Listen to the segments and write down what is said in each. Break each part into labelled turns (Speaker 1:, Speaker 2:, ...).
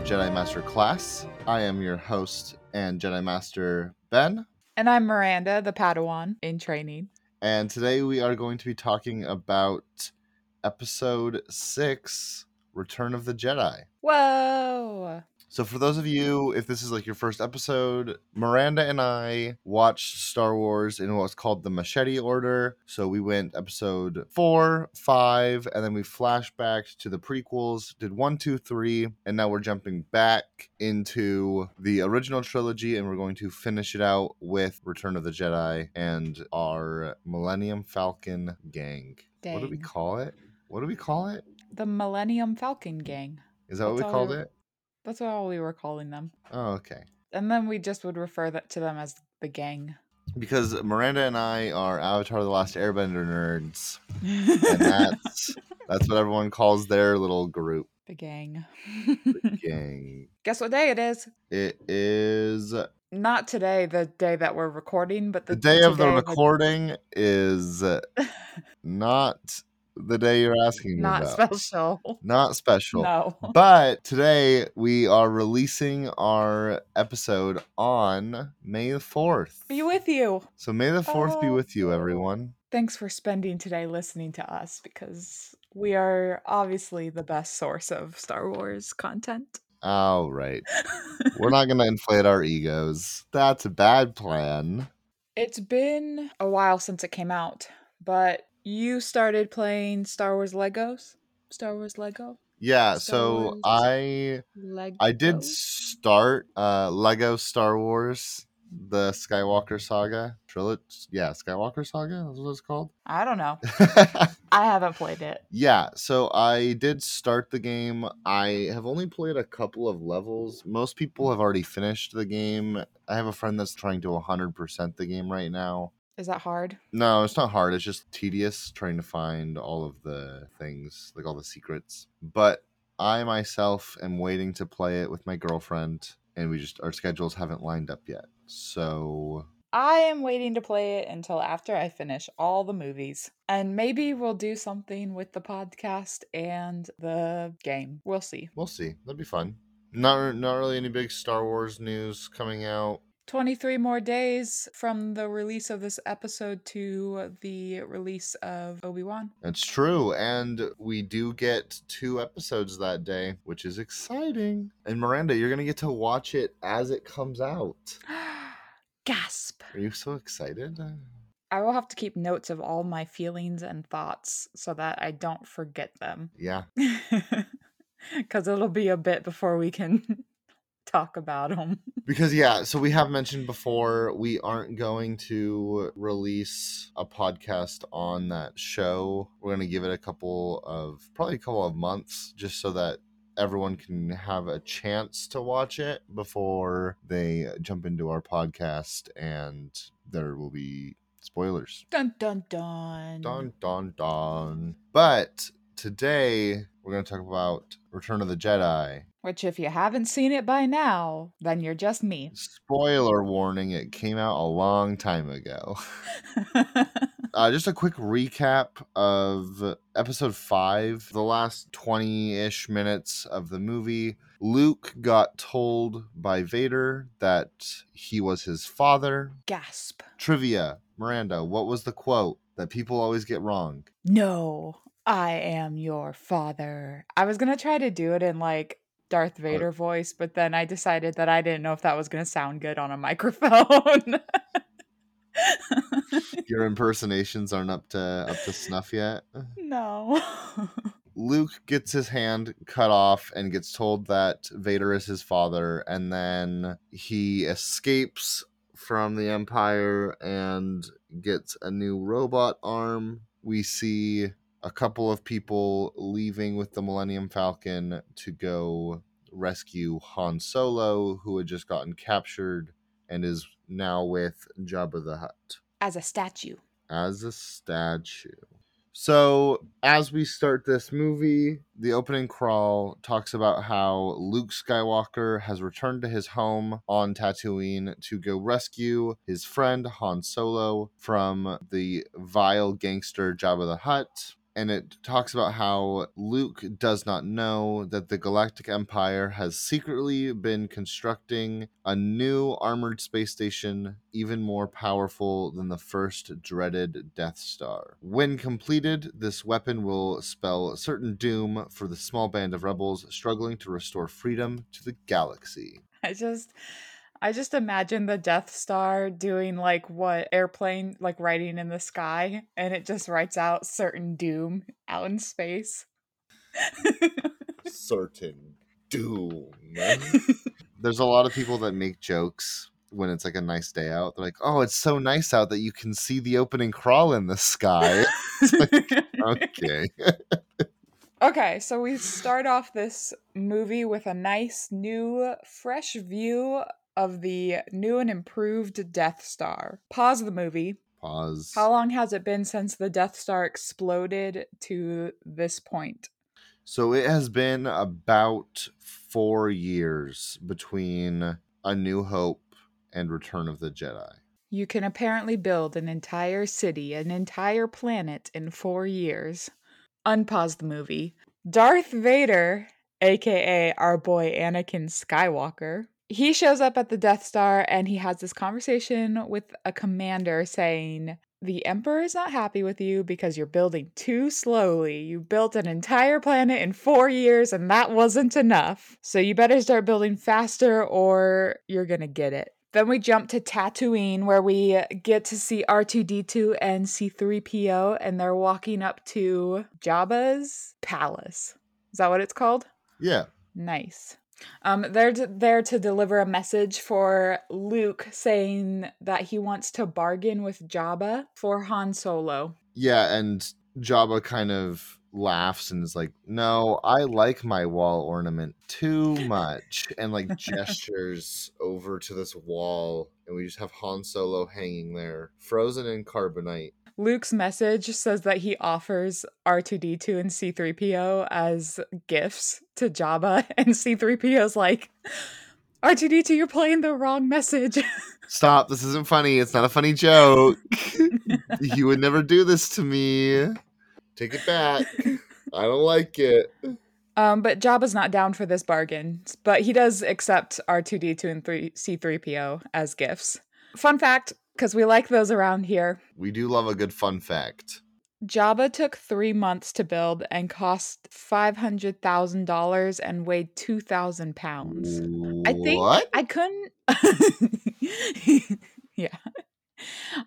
Speaker 1: of Jedi Master Class. I am your host and Jedi Master Ben,
Speaker 2: And I'm Miranda, the Padawan in training.
Speaker 1: and today we are going to be talking about episode 6 Return of the Jedi.
Speaker 2: Whoa!
Speaker 1: So, for those of you, if this is like your first episode, Miranda and I watched Star Wars in what's called the Machete Order. So, we went episode four, five, and then we flashed back to the prequels, did one, two, three, and now we're jumping back into the original trilogy and we're going to finish it out with Return of the Jedi and our Millennium Falcon gang. What do we call it? What do we call it?
Speaker 2: The Millennium Falcon Gang.
Speaker 1: Is that what we called it?
Speaker 2: That's all we were calling them.
Speaker 1: Oh, okay.
Speaker 2: And then we just would refer that to them as the gang.
Speaker 1: because Miranda and I are Avatar: The Last Airbender nerds, and that's that's what everyone calls their little group
Speaker 2: the gang.
Speaker 1: The gang.
Speaker 2: Guess what day it is?
Speaker 1: It is
Speaker 2: Not today, the day that we're recording, but the,
Speaker 1: day of the recording is not the day you're asking me
Speaker 2: Not
Speaker 1: about.
Speaker 2: special.
Speaker 1: Not special.
Speaker 2: No.
Speaker 1: But today we are releasing our episode on May the 4th.
Speaker 2: Be with you.
Speaker 1: So May the 4th be
Speaker 2: Oh.
Speaker 1: with you, oh. everyone.
Speaker 2: Thanks for spending today listening to us because we are obviously the best source of Star Wars content.
Speaker 1: All right. We're not going to inflate our egos. That's a bad plan.
Speaker 2: It's been a while since it came out, but you started playing Star Wars Legos? Star Wars Lego?
Speaker 1: Yeah,
Speaker 2: Star
Speaker 1: so
Speaker 2: Wars.
Speaker 1: I
Speaker 2: Lego?
Speaker 1: I did start uh Lego Star Wars the Skywalker Saga trilogy. Yeah, Skywalker Saga, that's what it's called.
Speaker 2: I don't know. I haven't played it.
Speaker 1: yeah, so I did start the game. I have only played a couple of levels. Most people have already finished the game. I have a friend that's trying to 100% the game right now.
Speaker 2: Is that hard?
Speaker 1: No, it's not hard. It's just tedious trying to find all of the things, like all the secrets. But I myself am waiting to play it with my girlfriend, and we just our schedules haven't lined up yet. So
Speaker 2: I am waiting to play it until after I finish all the movies. And maybe we'll do something with the podcast and the game. We'll see.
Speaker 1: we'll see. That'd be fun. Not not really any big Star Wars news coming out.
Speaker 2: 23 more days from the release of this episode to the release of Obi-Wan.
Speaker 1: That's true, and we do get two episodes that day, which is exciting. And Miranda, you're gonna get to watch it as it comes out.
Speaker 2: Gasp.
Speaker 1: Are you so excited?
Speaker 2: I will have to keep notes of all my feelings and thoughts so that I don't forget them.
Speaker 1: Yeah.
Speaker 2: Because it'll be a bit before we can talk about them.
Speaker 1: Because yeah, so we have mentioned before we aren't going to release a podcast on that show. We're going to give it a couple of probably a couple of months just so that everyone can have a chance to watch it before they jump into our podcast and there will be spoilers.
Speaker 2: Dun dun dun.
Speaker 1: Dun dun dun. But today we're going to talk about Return of the Jedi.
Speaker 2: Which, if you haven't seen it by now, then you're just me.
Speaker 1: Spoiler warning, it came out a long time ago. Uh, just a quick recap of episode five, the last 20 ish minutes of the movie. Luke got told by Vader that he was his father.
Speaker 2: Gasp.
Speaker 1: Trivia Miranda, what was the quote that people always get wrong?
Speaker 2: No, I am your father. I was gonna try to do it in like Darth Vader voice, but then I decided that I didn't know if that was gonna sound good on a microphone.
Speaker 1: Your impersonations aren't up to up to snuff yet.
Speaker 2: no.
Speaker 1: Luke gets his hand cut off and gets told that Vader is his father, and then he escapes from the Empire and gets a new robot arm. We see a couple of people leaving with the Millennium Falcon to go rescue Han Solo, who had just gotten captured and is now with Jabba the Hutt
Speaker 2: As a statue.
Speaker 1: as a statue. So, as we start this movie, the opening crawl talks about how Luke Skywalker has returned to his home on Tatooine to go rescue his friend Han Solo from the vile gangster Jabba the Hutt. And it talks about how Luke does not know that the Galactic Empire has secretly been constructing a new armored space station even more powerful than the first dreaded Death Star. When completed, this weapon will spell certain doom for the small band of rebels struggling to restore freedom to the galaxy.
Speaker 2: I just I just imagine the Death Star doing like what airplane like writing in the sky and it just writes out certain doom out in space.
Speaker 1: certain doom. There's a lot of people that make jokes when it's like a nice day out. They're like, "Oh, it's so nice out that you can see the opening crawl in the sky." like, okay.
Speaker 2: okay, so we start off this movie with a nice new fresh view of the new and improved Death Star. Pause the movie.
Speaker 1: Pause.
Speaker 2: How long has it been since the Death Star exploded to this point?
Speaker 1: So it has been about four years between A New Hope and Return of the Jedi.
Speaker 2: You can apparently build an entire city, an entire planet in four years. Unpause the movie. Darth Vader, aka our boy Anakin Skywalker, he shows up at the Death Star and he has this conversation with a commander saying, The Emperor is not happy with you because you're building too slowly. You built an entire planet in four years and that wasn't enough. So you better start building faster or you're gonna get it. Then we jump to Tatooine where we get to see R2D2 and C3PO and they're walking up to Jabba's palace. Is that what it's called?
Speaker 1: Yeah.
Speaker 2: Nice. Um, they're d- there to deliver a message for Luke saying that he wants to bargain with Jabba for Han Solo.
Speaker 1: Yeah, and Jabba kind of laughs and is like, "No, I like my wall ornament too much," and like gestures over to this wall, and we just have Han Solo hanging there, frozen in carbonite.
Speaker 2: Luke's message says that he offers R2D2 and C3PO as gifts to Jabba, and C3PO's like, R2D2, you're playing the wrong message.
Speaker 1: Stop, this isn't funny. It's not a funny joke. you would never do this to me. Take it back. I don't like it.
Speaker 2: Um, but Jabba's not down for this bargain, but he does accept R2D2 and 3- C3PO as gifts. Fun fact because we like those around here.
Speaker 1: We do love a good fun fact.
Speaker 2: Jabba took three months to build and cost five hundred thousand dollars and weighed two thousand pounds. I think
Speaker 1: What?
Speaker 2: I couldn't. yeah,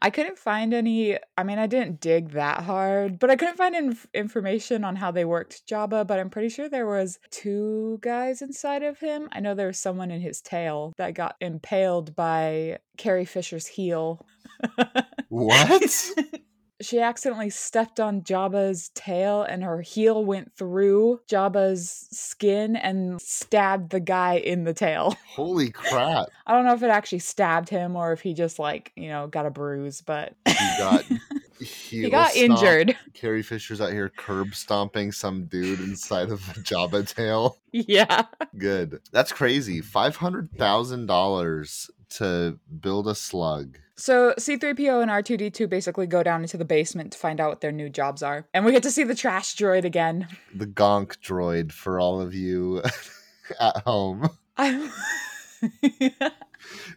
Speaker 2: I couldn't find any. I mean, I didn't dig that hard, but I couldn't find inf- information on how they worked Jabba. But I'm pretty sure there was two guys inside of him. I know there was someone in his tail that got impaled by Carrie Fisher's heel.
Speaker 1: What?
Speaker 2: she accidentally stepped on Jabba's tail and her heel went through Jabba's skin and stabbed the guy in the tail.
Speaker 1: Holy crap.
Speaker 2: I don't know if it actually stabbed him or if he just like, you know, got a bruise, but
Speaker 1: He got
Speaker 2: he got injured.
Speaker 1: Carrie Fisher's out here curb stomping some dude inside of a Jabba tail.
Speaker 2: Yeah.
Speaker 1: Good. That's crazy. Five hundred thousand dollars to build a slug.
Speaker 2: So C3PO and R2D2 basically go down into the basement to find out what their new jobs are. And we get to see the trash droid again.
Speaker 1: The gonk droid for all of you at home.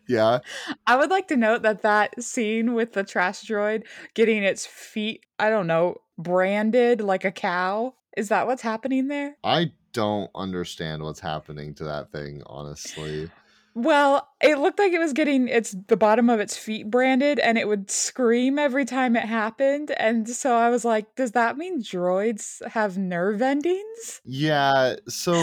Speaker 1: Yeah.
Speaker 2: I would like to note that that scene with the trash droid getting its feet, I don't know, branded like a cow. Is that what's happening there?
Speaker 1: I don't understand what's happening to that thing, honestly.
Speaker 2: Well, it looked like it was getting its the bottom of its feet branded and it would scream every time it happened. And so I was like, does that mean droids have nerve endings?
Speaker 1: Yeah, so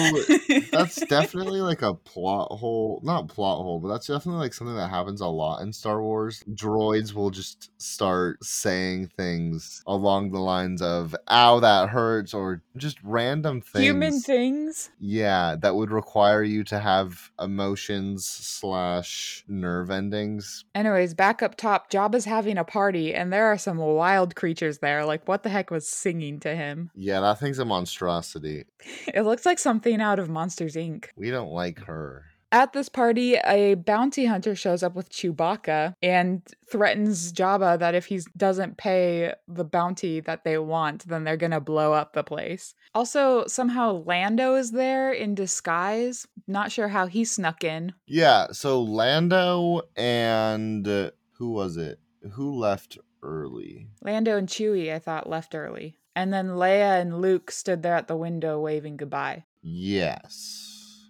Speaker 1: that's definitely like a plot hole not plot hole but that's definitely like something that happens a lot in star wars droids will just start saying things along the lines of ow that hurts or just random things
Speaker 2: Human things.
Speaker 1: yeah that would require you to have emotions slash nerve endings
Speaker 2: Anyways, back up top, Jabba's having a party and there are some wild creatures there. Like, what the heck was singing to him?
Speaker 1: yeah that thing's a monstrosity
Speaker 2: It looks like something out of Monsters Inc.
Speaker 1: we don't like her
Speaker 2: At this party, a bounty hunter shows up with Chewbacca and threatens Jabba that if he doesn't pay the bounty that they want, then they're going to blow up the place. Also, somehow Lando is there in disguise. Not sure how he snuck in.
Speaker 1: Yeah, so Lando and uh, who was it? Who left early?
Speaker 2: Lando and Chewie, I thought, left early. And then Leia and Luke stood there at the window waving goodbye.
Speaker 1: Yes.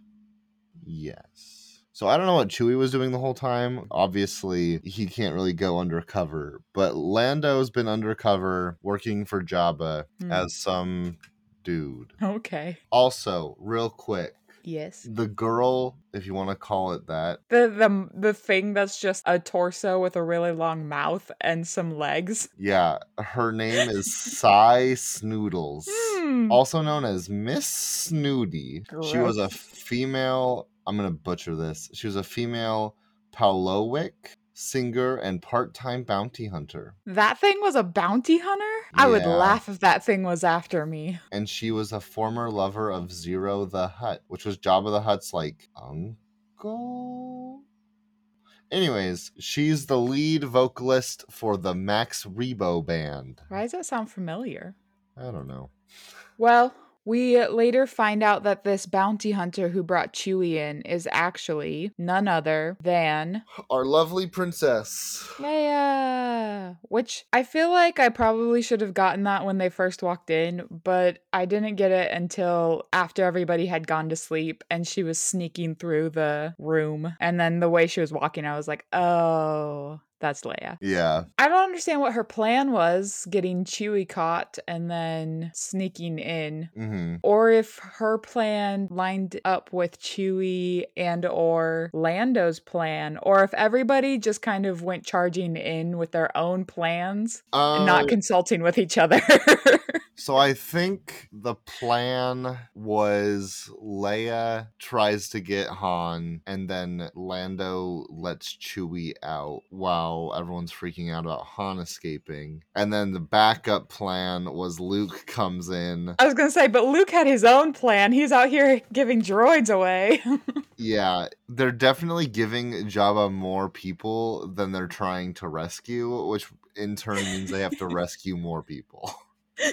Speaker 1: Yes. So I don't know what Chewie was doing the whole time. Obviously, he can't really go undercover, but Lando's been undercover working for Jabba
Speaker 2: Hmm.
Speaker 1: as some dude.
Speaker 2: Okay.
Speaker 1: Also, real quick,
Speaker 2: Yes.
Speaker 1: the girl, if you want to call it that,
Speaker 2: The the the thing that's just a torso with a really long mouth and some legs.
Speaker 1: yeah, her name is Sy Snootles.
Speaker 2: Hmm.
Speaker 1: also known as Miss Snooty. She was a female, I'm going to butcher this. She was a female Pa'lowick singer and part time bounty hunter.
Speaker 2: That thing was a bounty hunter? I would laugh if that thing was after me.
Speaker 1: And she was a former lover of Ziro the Hutt, which was Jabba the Hutt's like uncle. Anyways, she's the lead vocalist for the Max Rebo band.
Speaker 2: Why does that sound familiar?
Speaker 1: I don't know.
Speaker 2: Well, we later find out that this bounty hunter who brought Chewie in is actually none other than
Speaker 1: Our lovely princess.
Speaker 2: Leia. Which I feel like I probably should have gotten that when they first walked in, but I didn't get it until after everybody had gone to sleep and she was sneaking through the room. And then the way she was walking, I was like, oh, that's Leia.
Speaker 1: Yeah.
Speaker 2: I don't understand what her plan was getting Chewie caught and then sneaking in.
Speaker 1: hmm
Speaker 2: Or if her plan lined up with Chewie and or Lando's plan, or if everybody just kind of went charging in with their own plans and not
Speaker 1: Uh,
Speaker 2: consulting with each other.
Speaker 1: So I think the plan was Leia tries to get Han, and then Lando lets Chewie out while everyone's freaking out about Han escaping. And then the backup plan was Luke comes in.
Speaker 2: I was gonna say, but Luke had his own plan. He's out here giving droids away.
Speaker 1: Yeah, they're definitely giving Jabba more people than they're trying to rescue, which in turn means they have to rescue more people.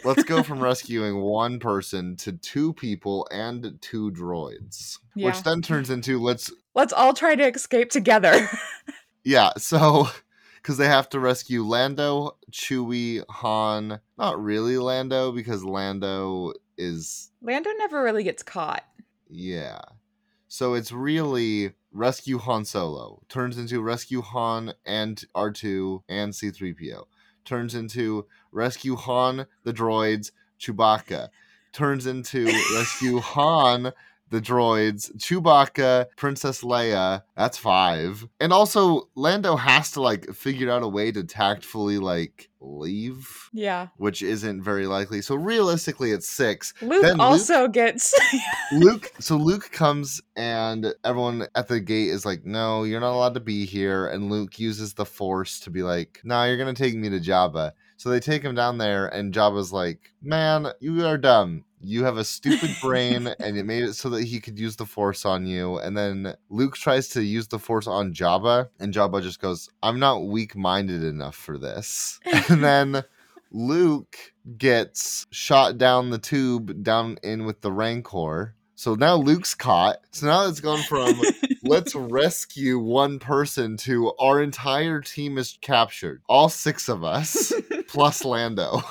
Speaker 1: Let's go from rescuing one person to two people and two droids.
Speaker 2: Yeah.
Speaker 1: Which then turns into let's
Speaker 2: Let's all try to escape together.
Speaker 1: yeah, so cuz they have to rescue Lando, Chewie, Han, not really Lando because Lando is
Speaker 2: Lando never really gets caught.
Speaker 1: yeah. So it's really rescue Han Solo turns into rescue Han and R2 and C3PO. Turns into rescue Han the droids Chewbacca. Turns into rescue Han the droids Chewbacca, Princess Leia. That's 5. And also Lando has to like figure out a way to tactfully like leave,
Speaker 2: Yeah.
Speaker 1: which isn't very likely. So realistically it's 6.
Speaker 2: Luke
Speaker 1: Then Luke-
Speaker 2: also gets
Speaker 1: Luke so Luke comes and everyone at the gate is like, No, you're not allowed to be here. And Luke uses the force to be like, No, you're gonna take me to Jabba. So they take him down there and Jabba's like, Man, you are dumb. You have a stupid brain and it made it so that he could use the force on you. And then Luke tries to use the force on Jabba, and Jabba just goes, I'm not weak minded enough for this. And then Luke gets shot down the tube down in with the Rancor. So now Luke's caught. So now it's gone from let's rescue one person to our entire team is captured. All six of us plus Lando.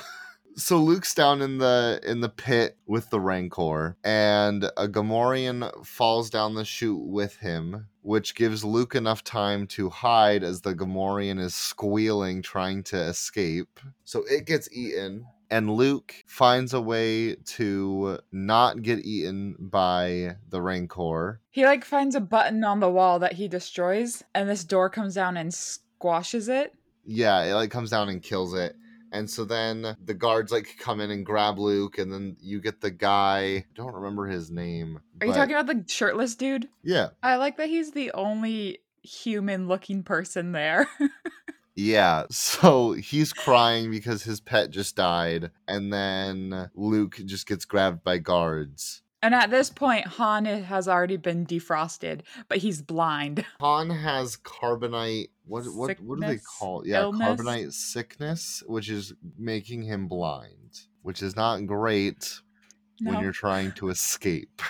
Speaker 1: So Luke's down in the in the pit with the Rancor, and a Gamorrean falls down the chute with him, which gives Luke enough time to hide as the Gamorrean is squealing, trying to escape. So it gets eaten, and Luke finds a way to not get eaten by the Rancor.
Speaker 2: He like finds a button on the wall that he destroys, and this door comes down and squashes it.
Speaker 1: Yeah, it like comes down and kills it. And so then the guards like come in and grab Luke, and then you get the guy. I don't remember his name.
Speaker 2: Are you talking about the shirtless dude?
Speaker 1: Yeah,
Speaker 2: I like that he's the only human looking person there.
Speaker 1: yeah. So he's crying because his pet just died, and then Luke just gets grabbed by guards.
Speaker 2: And at this point, Han has already been defrosted, but he's blind.
Speaker 1: Han has carbonite. What what what do they
Speaker 2: Sickness?
Speaker 1: call? Yeah,
Speaker 2: Illness?
Speaker 1: carbonite sickness, which is making him blind, which is not great when you're trying to escape.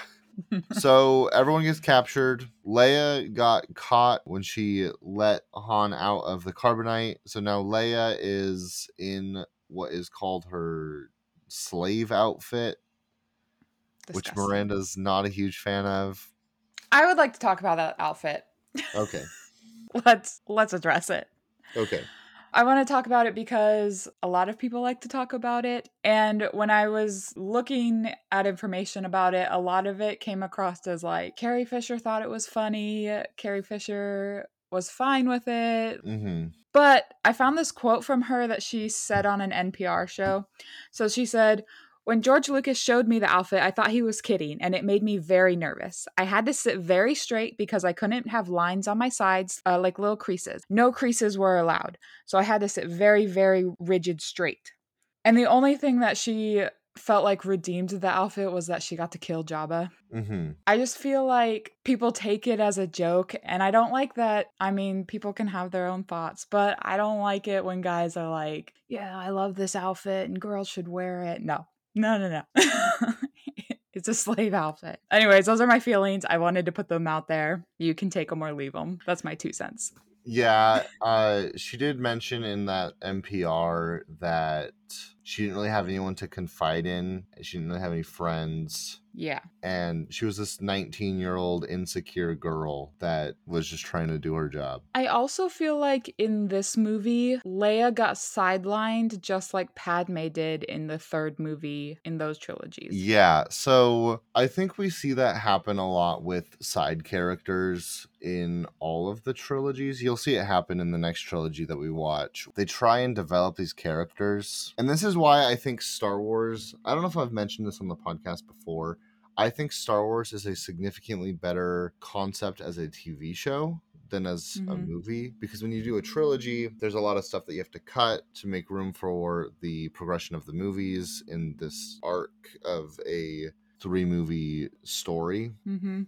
Speaker 1: so everyone gets captured. Leia got caught when she let Han out of the carbonite. So now Leia is in what is called her slave outfit, which
Speaker 2: Disgusting.
Speaker 1: Miranda's not a huge fan of.
Speaker 2: I would like to talk about that outfit.
Speaker 1: Okay.
Speaker 2: let's let's address it.
Speaker 1: Okay.
Speaker 2: I want to talk about it because a lot of people like to talk about it. And when I was looking at information about it, a lot of it came across as like Carrie Fisher thought it was funny. Carrie Fisher was fine with it.
Speaker 1: Mm-hmm.
Speaker 2: But I found this quote from her that she said on an NPR show. So she said, when George Lucas showed me the outfit, I thought he was kidding, and it made me very nervous. I had to sit very straight because I couldn't have lines on my sides, uh, like little creases. No creases were allowed. So I had to sit very, very rigid straight. And the only thing that she felt like redeemed the outfit was that she got to kill Jabba.
Speaker 1: Mm-hmm.
Speaker 2: I just feel like people take it as a joke, and I don't like that. I mean, people can have their own thoughts, but I don't like it when guys are like, yeah, I love this outfit and girls should wear it. No, no, no, no. it's a slave outfit. Anyways, those are my feelings. I wanted to put them out there. You can take them or leave them. That's my two cents.
Speaker 1: Yeah, uh, she did mention in that NPR that she didn't really have anyone to confide in. She didn't really have any friends.
Speaker 2: Yeah.
Speaker 1: And she was this 19 year old insecure girl that was just trying to do her job.
Speaker 2: I also feel like in this movie, Leia got sidelined just like Padme did in the third movie in those trilogies.
Speaker 1: Yeah, so I think we see that happen a lot with side characters in all of the trilogies. You'll see it happen in the next trilogy that we watch. They try and develop these characters. And this is why I think Star Wars, I don't know if I've mentioned this on the podcast before. I think Star Wars is a significantly better concept as a TV show than as a
Speaker 2: Mhm.
Speaker 1: movie because when you do a trilogy, there's a lot of stuff that you have to cut to make room for the progression of the movies in this arc of a three movie story.
Speaker 2: Mm-hmm.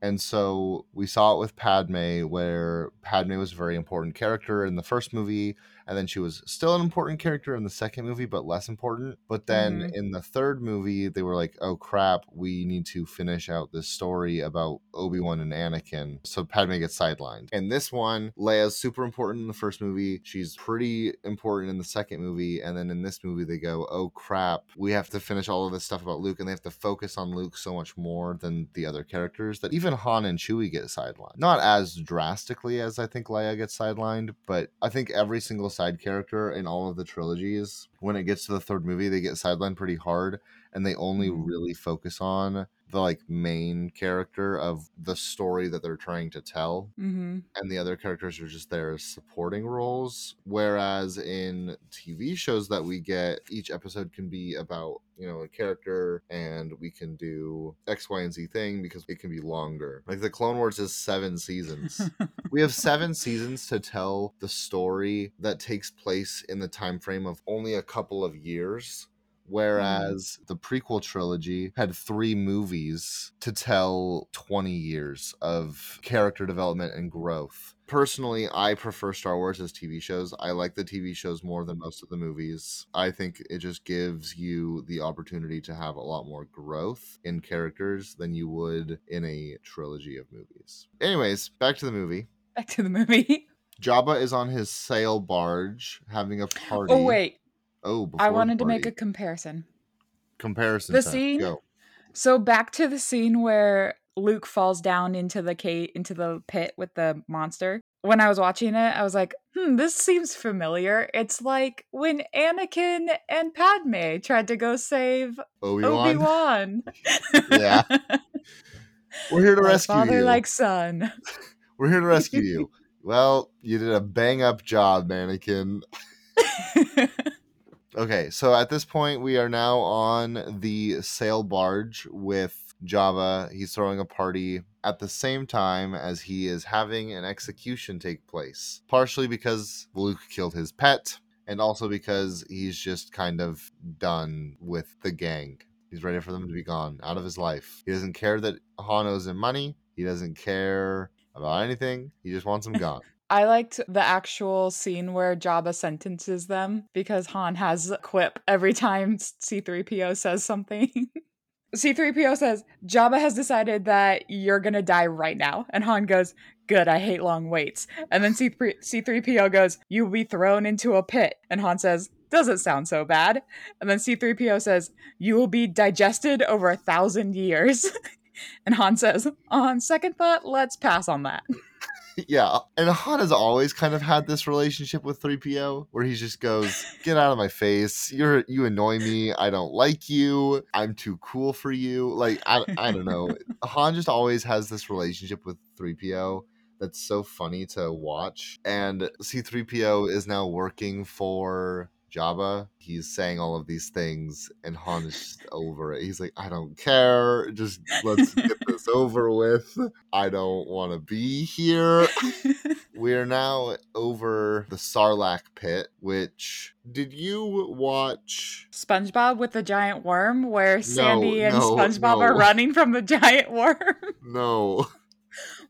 Speaker 1: And so we saw it with Padme, where Padme was a very important character in the first movie, and then she was still an important character in the second movie, but less important. But then
Speaker 2: Mhm.
Speaker 1: in the third movie, they were like, oh crap, we need to finish out this story about Obi Wan and Anakin. So Padme gets sidelined. And this one, Leia's super important in the first movie. She's pretty important in the second movie. And then in this movie, they go, oh crap, we have to finish all of this stuff about Luke, and they have to focus on Luke so much more than the other characters that even Han and Chewie get sidelined. Not as drastically as I think Leia gets sidelined, but I think every single side character in all of the trilogies, when it gets to the third movie, they get sidelined pretty hard, and they only
Speaker 2: Mhm.
Speaker 1: really focus on the like main character of the story that they're trying to tell
Speaker 2: Mm-hmm.
Speaker 1: and the other characters are just there as supporting roles. Whereas in TV shows that we get, each episode can be about, you know, a character and we can do X, Y, and Z thing because it can be longer. Like the Clone Wars is seven seasons. we have seven seasons to tell the story that takes place in the time frame of only a couple of years Mm-hmm. whereas the prequel trilogy had three movies to tell 20 years of character development and growth. Personally i prefer star wars as tv shows. I like the tv shows more than most of the movies. I think it just gives you the opportunity to have a lot more growth in characters than you would in a trilogy of movies. Anyways back to the movie.
Speaker 2: Back to the movie.
Speaker 1: Jabba is on his sail barge having a oh, party.
Speaker 2: Oh wait,
Speaker 1: Oh, before
Speaker 2: I wanted to make a comparison.
Speaker 1: comparison.
Speaker 2: the
Speaker 1: time.
Speaker 2: scene-
Speaker 1: Go.
Speaker 2: So back to the scene where Luke falls down into the cave into the pit with the monster. When I was watching it, I was like, "Hmm, this seems familiar." It's like when Anakin and Padme tried to go save
Speaker 1: Obi Wan. Yeah. We're here to
Speaker 2: Like
Speaker 1: rescue
Speaker 2: father
Speaker 1: you.
Speaker 2: like son.
Speaker 1: We're here to rescue you. Well, you did a bang up job, Mannequin. Okay, so at this point, we are now on the sail barge with Jabba. He's throwing a party at the same time as he is having an execution take place. Partially because Luke killed his pet, and also because he's just kind of done with the gang. He's ready for them to be gone out of his life. He doesn't care that Han owes him money. He doesn't care about anything. He just wants them gone.
Speaker 2: I liked the actual scene where Jabba sentences them because Han has a quip every time C3PO says something. C3PO says, Jabba has decided that you're gonna die right now. And Han goes, Good, I hate long waits. And then C3- C3PO goes, You will be thrown into a pit. And Han says, Doesn't sound so bad. And then C3PO says, You will be digested over a thousand years. and Han says, On second thought, let's pass on that.
Speaker 1: yeah, and Han has always kind of had this relationship with 3PO where he just goes, "Get out of my face. You're you annoy me. I don't like you. I'm too cool for you." Like I I don't know. Han just always has this relationship with 3PO that's so funny to watch. And C3PO is now working for Jabba. He's saying all of these things, and Han is just over it. He's like, I don't care. Just let's get this over with. I don't want to be here. we are now over the Sarlacc pit, which did you watch?
Speaker 2: SpongeBob with the giant worm, where Sandy and
Speaker 1: no,
Speaker 2: SpongeBob
Speaker 1: no.
Speaker 2: are running from the giant worm.
Speaker 1: No.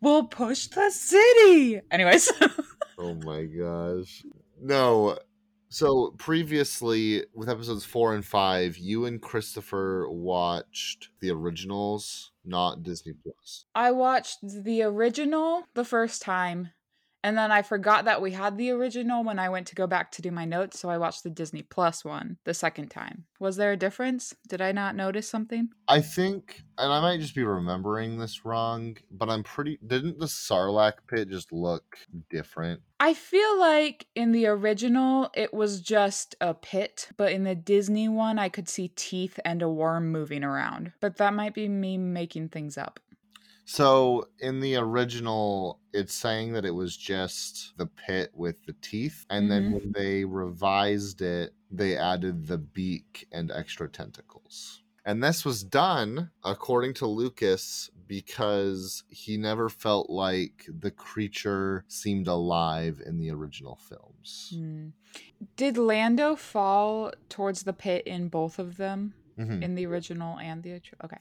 Speaker 2: we'll push the city. Anyways,
Speaker 1: Oh my gosh. No. So previously with episodes 4 and 5, you and Christopher watched the originals, not Disney Plus.
Speaker 2: I watched the original the first time, and then I forgot that we had the original when I went to go back to do my notes, so I watched the Disney Plus one the second time. Was there a difference? Did I not notice something?
Speaker 1: I think and I might just be remembering this wrong, but I'm pretty didn't the Sarlacc pit just look different?
Speaker 2: I feel like in the original it was just a pit, but in the Disney one I could see teeth and a worm moving around. But that might be me making things up.
Speaker 1: So in the original, it's saying that it was just the pit with the teeth, and then
Speaker 2: Mhm.
Speaker 1: when they revised it, they added the beak and extra tentacles. And this was done, according to Lucas, because he never felt like the creature seemed alive in the original films.
Speaker 2: Hmm. Did Lando fall towards the pit in both of them?
Speaker 1: Mhm,
Speaker 2: In the original and the okay.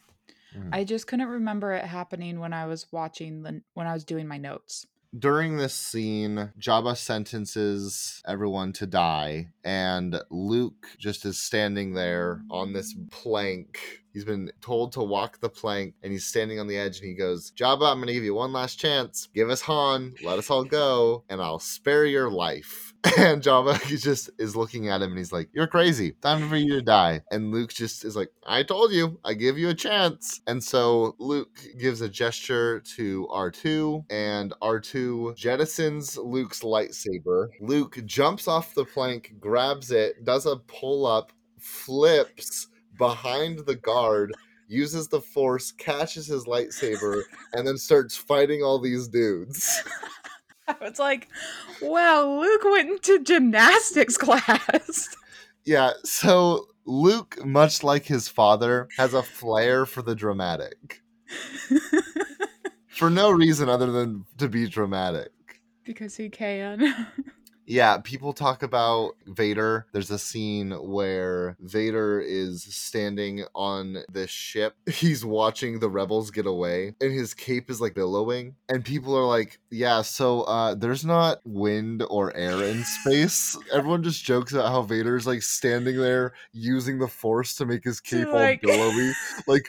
Speaker 1: Mhm.
Speaker 2: I just couldn't remember it happening when I was watching the when I was doing my notes.
Speaker 1: During this scene, Jabba sentences everyone to die, and Luke just is standing there on this plank. He's been told to walk the plank, and he's standing on the edge, and he goes, Jabba, I'm going to give you one last chance. Give us Han, let us all go, and I'll spare your life. And he just is looking at him, and he's like, You're crazy. Time for you to die. And Luke just is like, I told you, I give you a chance. And so Luke gives a gesture to R2, and R2 jettisons Luke's lightsaber. Luke jumps off the plank, grabs it, does a pull up, flips behind the guard, uses the force, catches his lightsaber, and then starts fighting all these dudes.
Speaker 2: I was like, wow, Luke went into gymnastics class.
Speaker 1: Yeah, so Luke, much like his father, has a flair for the dramatic. For no reason other than to be dramatic.
Speaker 2: because he can.
Speaker 1: Yeah, people talk about Vader. There's a scene where Vader is standing on this ship. He's watching the rebels get away, and his cape is like billowing. And people are like, Yeah, so uh, there's not wind or air in space. Everyone just jokes about how Vader's like standing there using the force to make his cape all
Speaker 2: like-
Speaker 1: billowy. Like,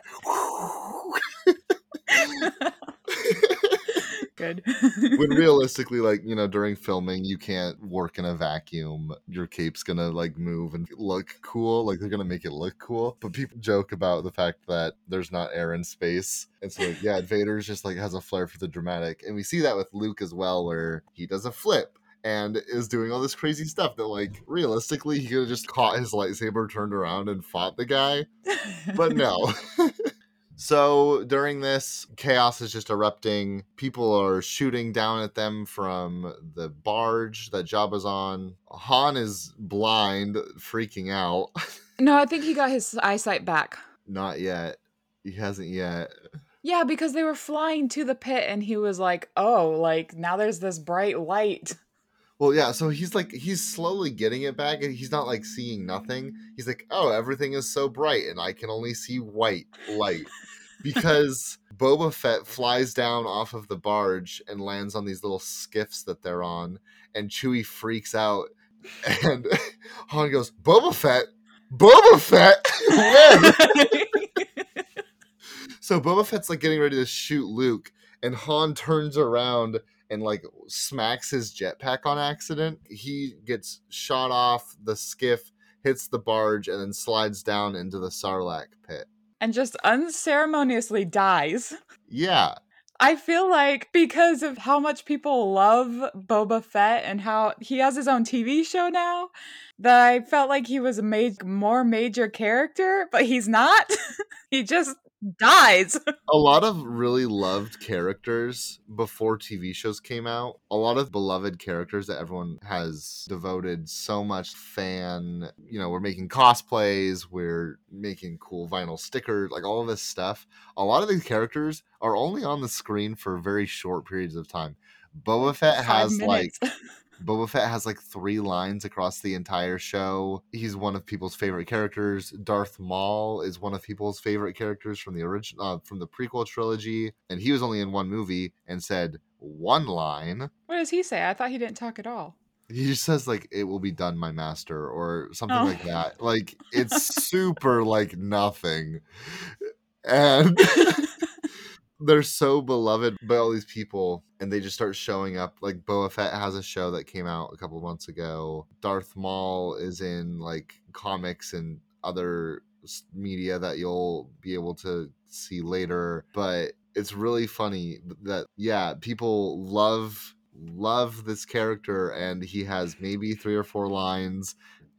Speaker 2: Good.
Speaker 1: when realistically like you know during filming you can't work in a vacuum. Your cape's gonna like move and look cool like they're gonna make it look cool. But people joke about the fact that there's not air in space. And so yeah vader's just like has a flair for the dramatic. And we see that with luke as well where he does a flip and is doing all this crazy stuff that like realistically he could have just caught his lightsaber turned around and fought the guy. But no. so during this, chaos is just erupting. People are shooting down at them from the barge that Jabba's on. Han is blind, freaking out.
Speaker 2: no, I think he got his eyesight back.
Speaker 1: Not yet. He hasn't yet.
Speaker 2: Yeah, because they were flying to the pit and he was like, oh, like now there's this bright light.
Speaker 1: Well, yeah, so he's like he's slowly getting it back and he's not like seeing nothing. He's like, "Oh, everything is so bright and I can only see white light." Because Boba Fett flies down off of the barge and lands on these little skiffs that they're on and Chewie freaks out and Han goes, "Boba Fett? Boba Fett? when?" so Boba Fett's like getting ready to shoot Luke and Han turns around and like smacks his jetpack on accident. He gets shot off the skiff, hits the barge, and then slides down into the Sarlacc pit.
Speaker 2: and just unceremoniously dies.
Speaker 1: Yeah,
Speaker 2: I feel like because of how much people love Boba Fett and how he has his own TV show now, that I felt like he was a ma- more major character, but he's not. he just dies.
Speaker 1: a lot of really loved characters before TV shows came out. A lot of beloved characters that everyone has devoted so much fan. You know, we're making cosplays, we're making cool vinyl stickers, like all of this stuff. A lot of these characters are only on the screen for very short periods of time. Boba Fett
Speaker 2: Five
Speaker 1: has like
Speaker 2: minutes.
Speaker 1: Boba Fett has like three lines across the entire show. He's one of people's favorite characters. Darth Maul is one of people's favorite characters from the original, uh, from the prequel trilogy, and he was only in one movie and said one line.
Speaker 2: what does he say? I thought he didn't talk at all.
Speaker 1: He just says like "It will be done, my master" or something
Speaker 2: Oh.
Speaker 1: like that. Like it's super like nothing, and they're so beloved by all these people and they just start showing up. Like Boba Fett has a show that came out a couple months ago. Darth Maul is in like comics and other media that you'll be able to see later but it's really funny that yeah people love love this character and he has maybe three or four lines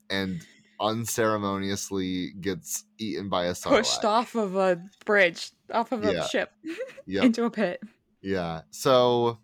Speaker 1: and unceremoniously gets eaten by a
Speaker 2: Pushed off of a bridge, off of a
Speaker 1: Yeah.
Speaker 2: ship,
Speaker 1: Yep.
Speaker 2: into a pit.
Speaker 1: Yeah. So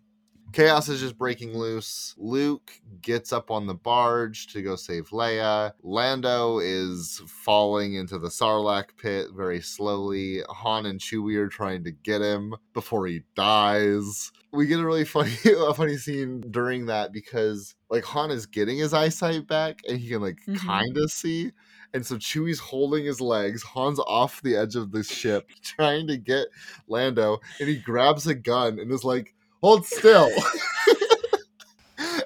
Speaker 1: chaos is just breaking loose. Luke gets up on the barge to go save Leia. Lando is falling into the Sarlacc pit very slowly. Han and Chewie are trying to get him before he dies. We get a really funny a funny scene during that because like Han is getting his eyesight back and he can like
Speaker 2: Mhm.
Speaker 1: kind of see. And so Chewie's holding his legs. Han's off the edge of the ship trying to get Lando, and he grabs a gun and is like, "Hold still."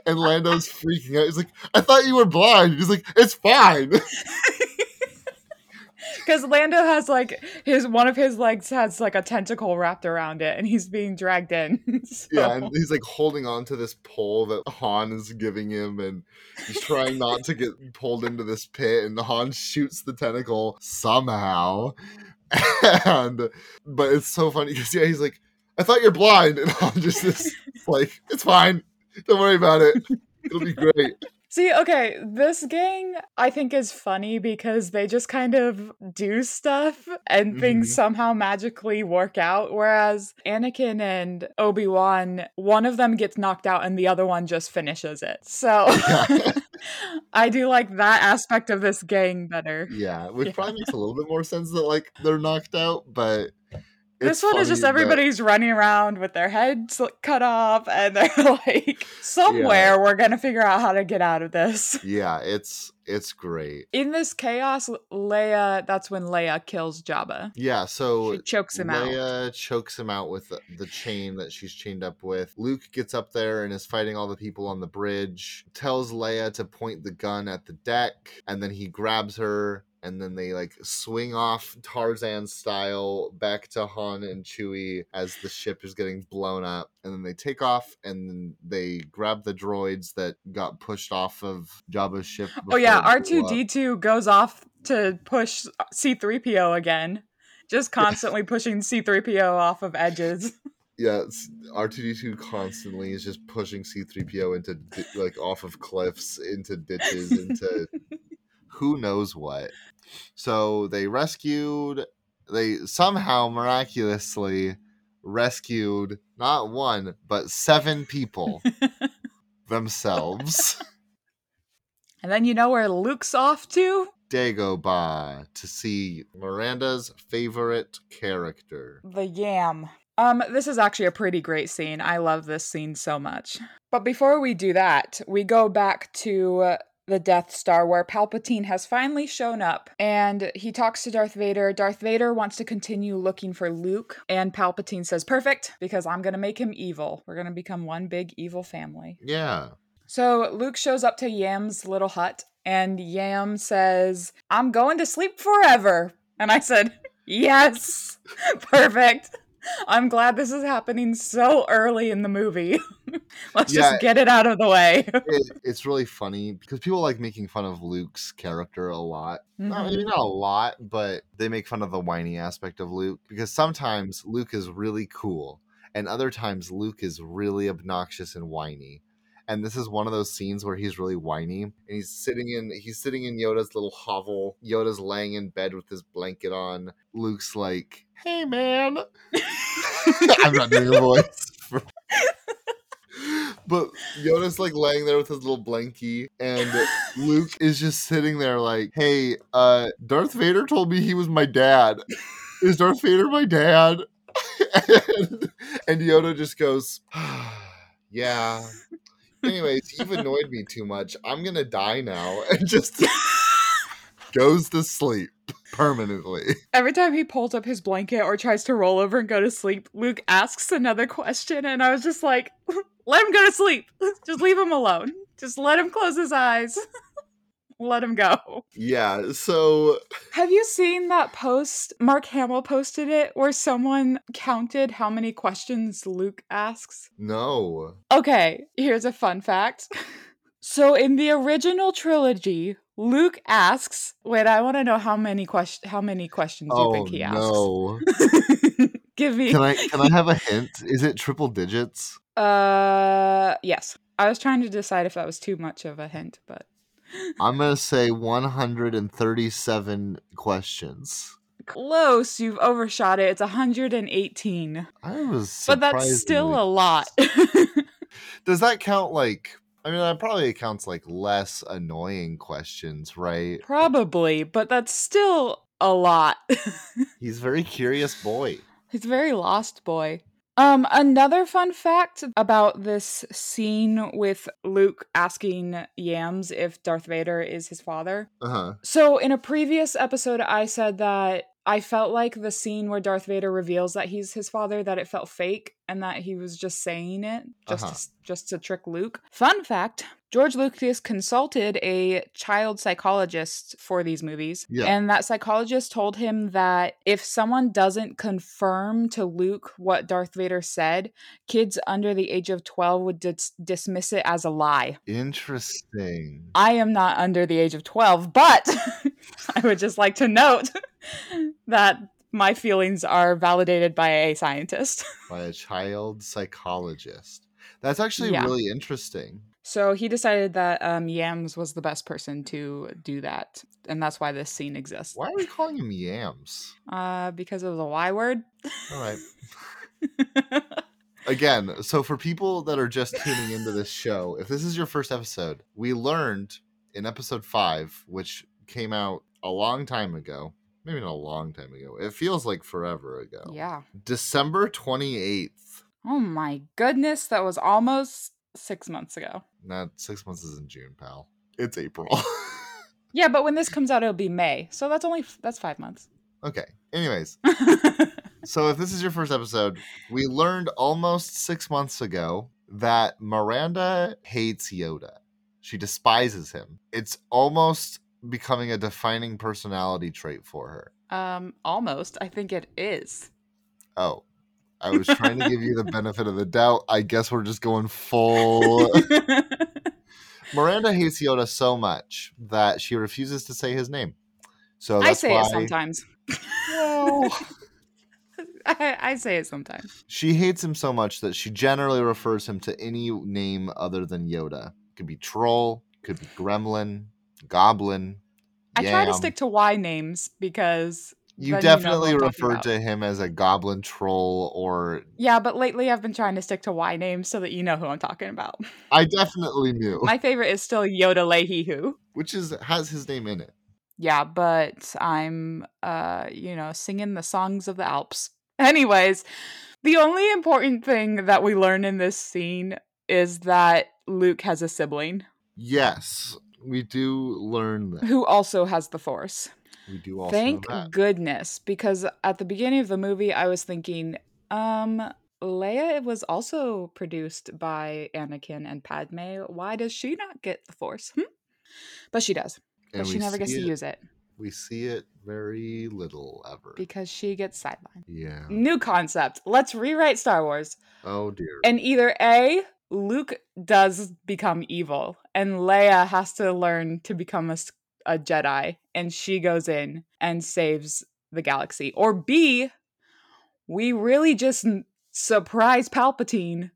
Speaker 1: and Lando's freaking out. He's like, "I thought you were blind." He's like, "It's fine."
Speaker 2: Because Lando has like his one of his legs has like a tentacle wrapped around it, and he's being dragged in. So-
Speaker 1: Yeah, and he's like holding on to this pole that Han is giving him, and he's trying not to get pulled into this pit. And Han shoots the tentacle somehow, and but it's so funny because yeah, he's like, "I thought you're blind," and Han just is like, "It's fine, don't worry about it, it'll be great."
Speaker 2: See, okay, this gang I think is funny because they just kind of do stuff and
Speaker 1: Mhm.
Speaker 2: things somehow magically work out. Whereas Anakin and Obi Wan, one of them gets knocked out and the other one just finishes it. So
Speaker 1: Yeah.
Speaker 2: I do like that aspect of this gang better.
Speaker 1: Yeah, which
Speaker 2: Yeah.
Speaker 1: probably makes a little bit more sense that like they're knocked out, but
Speaker 2: This one is just
Speaker 1: funny that-
Speaker 2: everybody's running around with their heads cut off, and they're like, somewhere we're gonna figure out how to get out of this.
Speaker 1: yeah, it's it's great.
Speaker 2: In this chaos, Leia, that's when Leia kills Jabba.
Speaker 1: Yeah, so
Speaker 2: She chokes him out.
Speaker 1: Leia chokes him out with the, the chain that she's chained up with. Luke gets up there and is fighting all the people on the bridge. Tells Leia to point the gun at the deck, and then he grabs her. And then they like swing off Tarzan style back to Han and Chewie as the ship is getting blown up. And then they take off and they grab the droids that got pushed off of Jabba's ship.
Speaker 2: Oh yeah, R two D two goes off to push uh, C three PO again, just constantly pushing C three PO off of edges.
Speaker 1: yeah, R2D2 constantly is just pushing C3PO into di- like off of cliffs, into ditches, into who knows what. So they rescued, they somehow miraculously rescued not one, but seven people themselves.
Speaker 2: And then you know where Luke's off to?
Speaker 1: Dagobah to see Miranda's favorite character.
Speaker 2: The Yam. Um, this is actually a pretty great scene. I love this scene so much. But before we do that, we go back to the Death Star where Palpatine has finally shown up and he talks to Darth Vader. Darth Vader wants to continue looking for Luke, and Palpatine says, Perfect, because I'm going to make him evil. We're going to become one big evil family.
Speaker 1: Yeah.
Speaker 2: So Luke shows up to Yam's little hut, and Yam says, I'm going to sleep forever. And I said, Yes, perfect. I'm glad this is happening so early in the movie. Let's
Speaker 1: Yeah.
Speaker 2: just get it out of the way.
Speaker 1: It, it's really funny because people like making fun of Luke's character a lot. Not, mm-hmm.
Speaker 2: maybe
Speaker 1: not a lot, but they make fun of the whiny aspect of Luke because sometimes Luke is really cool, and other times Luke is really obnoxious and whiny. And this is one of those scenes where he's really whiny, and he's sitting in he's sitting in Yoda's little hovel. Yoda's laying in bed with his blanket on. Luke's like, "Hey, man." I'm not doing a voice. but Yoda's like laying there with his little blankie, and Luke is just sitting there like, "Hey, uh, Darth Vader told me he was my dad. Is Darth Vader my dad?" and, and Yoda just goes, "Yeah." Anyways, you've annoyed me too much. I'm gonna die now, and just goes to sleep permanently.
Speaker 2: Every time he pulls up his blanket or tries to roll over and go to sleep, Luke asks another question, and I was just like, let him go to sleep. Just leave him alone. Just let him close his eyes. Let him go.
Speaker 1: Yeah. So
Speaker 2: Have you seen that post? Mark Hamill posted it where someone counted how many questions Luke asks.
Speaker 1: no.
Speaker 2: Okay, here's a fun fact. So in the original trilogy, Luke asks, wait, I want to know how many question how many questions you
Speaker 1: Oh
Speaker 2: think he asks.
Speaker 1: no.
Speaker 2: Give me
Speaker 1: Can I can I have a hint? Is it triple digits?
Speaker 2: Uh yes. I was trying to decide if that was too much of a hint, but
Speaker 1: I'm gonna say 137 questions.
Speaker 2: close. You've overshot it. It's 118.
Speaker 1: I was,
Speaker 2: But that's still a lot.
Speaker 1: Does that count like? I mean, that probably counts like less annoying questions, right?
Speaker 2: Probably, but that's still a lot.
Speaker 1: He's a very curious boy.
Speaker 2: He's a very lost boy. Um, another fun fact about this scene with Luke asking Yams if Darth Vader is his father.
Speaker 1: Uh huh.
Speaker 2: So, in a previous episode, I said that I felt like the scene where Darth Vader reveals that he's his father, that it felt fake and that he was just saying it just,
Speaker 1: Uh-huh.
Speaker 2: to, just to trick Luke. Fun fact George Lucas consulted a child psychologist for these movies.
Speaker 1: Yeah.
Speaker 2: And that psychologist told him that if someone doesn't confirm to Luke what Darth Vader said, kids under the age of 12 would dis- dismiss it as a lie.
Speaker 1: Interesting.
Speaker 2: I am not under the age of 12, but I would just like to note that my feelings are validated by a scientist.
Speaker 1: By a child psychologist. That's actually
Speaker 2: Yeah.
Speaker 1: really interesting.
Speaker 2: So he decided that um, Yams was the best person to do that, and that's why this scene exists.
Speaker 1: Why are we calling him yams?
Speaker 2: Uh, because of the Y word.
Speaker 1: All right. Again, so for people that are just tuning into this show, if this is your first episode, we learned in episode five, which came out a long time ago, maybe not a long time ago, it feels like forever ago.
Speaker 2: yeah.
Speaker 1: December 28th.
Speaker 2: Oh my goodness, that was almost six months ago.
Speaker 1: Not six months is in June, pal. It's April.
Speaker 2: Yeah, but when this comes out, it'll be May, so that's only that's five months.
Speaker 1: okay. Anyways, so if this is your first episode, we learned almost six months ago that Miranda hates Yoda. She despises him. It's almost becoming a defining personality trait for her.
Speaker 2: um, almost. I think it is.
Speaker 1: Oh, I was trying to give you the benefit of the doubt. I guess we're just going full. Miranda hates Yoda so much that she refuses to say his name. So that's
Speaker 2: I say
Speaker 1: why
Speaker 2: it sometimes.
Speaker 1: Well,
Speaker 2: I, I say it sometimes.
Speaker 1: she hates him so much that she generally refers him to any name other than Yoda. Could be troll, could be gremlin, goblin.
Speaker 2: I try to stick to Y names because
Speaker 1: You
Speaker 2: then you know
Speaker 1: definitely referred to him as a goblin troll, or
Speaker 2: yeah, but lately I've been trying to stick to Y names so that you know who I'm talking about.
Speaker 1: I definitely knew,
Speaker 2: My favorite is still Yoda Leahy Who.
Speaker 1: which is has his name in it.
Speaker 2: Yeah, but I'm uh, you know, singing the songs of the Alps. Anyways, The only important thing that we learn in this scene is that Luke has a sibling
Speaker 1: Yes, we do learn that.
Speaker 2: who also has the Force.
Speaker 1: We do also
Speaker 2: Thank goodness, because at the beginning of the movie, I was thinking, um, Leia was also produced by Anakin and Padme. Why does she not get the Force? Hmm? But she does. But
Speaker 1: And
Speaker 2: she never gets
Speaker 1: see
Speaker 2: to use it
Speaker 1: We see it very little ever.
Speaker 2: because she gets sidelined.
Speaker 1: yeah.
Speaker 2: New concept. Let's rewrite Star Wars.
Speaker 1: Oh dear.
Speaker 2: And either A, Luke does become evil, and Leia has to learn to become a, a Jedi, and she goes in and saves the galaxy. Or B, we really just surprise Palpatine,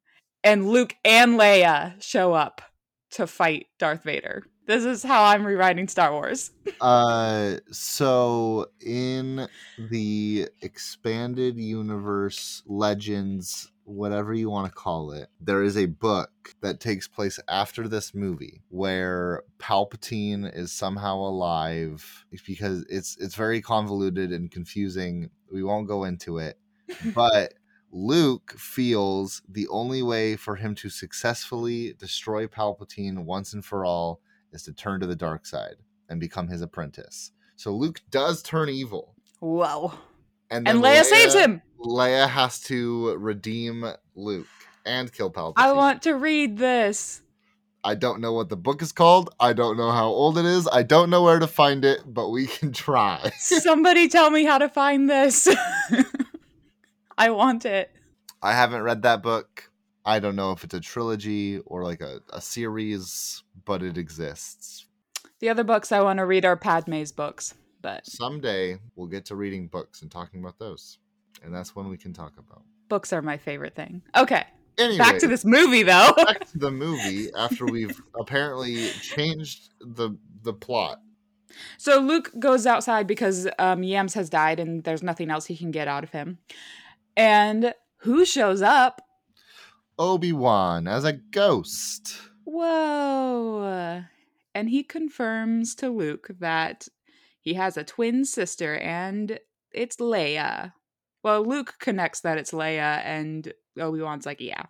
Speaker 2: and Luke and Leia show up to fight Darth Vader. This is how I'm rewriting Star Wars.
Speaker 1: Uh, so in the expanded universe legends, whatever you want to call it, there is a book that takes place after this movie where Palpatine is somehow alive because it's it's very convoluted and confusing. We won't go into it, but Luke feels the only way for him to successfully destroy Palpatine once and for all is to turn to the dark side and become his apprentice. So Luke does turn evil.
Speaker 2: Whoa.
Speaker 1: And,
Speaker 2: And
Speaker 1: then
Speaker 2: Leia saves him.
Speaker 1: Leia has to redeem Luke and kill Palpatine.
Speaker 2: I want to read this.
Speaker 1: I don't know what the book is called. I don't know how old it is. I don't know where to find it, but we can try.
Speaker 2: Somebody tell me how to find this. I want it.
Speaker 1: I haven't read that book. I don't know if it's a trilogy or like a, a series, but it exists.
Speaker 2: The other books I want to read are Padme's books, but
Speaker 1: Someday we'll get to reading books and talking about those. And that's when we can talk about.
Speaker 2: books are my favorite thing. Okay,
Speaker 1: Anyway,
Speaker 2: back to this movie though.
Speaker 1: back to the movie after we've apparently changed the the plot.
Speaker 2: so Luke goes outside because um, Yams has died and there's nothing else he can get out of him. And who shows up?
Speaker 1: Obi-Wan as a ghost.
Speaker 2: Whoa. And he confirms to Luke that he has a twin sister and it's Leia. Well, Luke connects that it's Leia, and Obi Wan's like, yeah.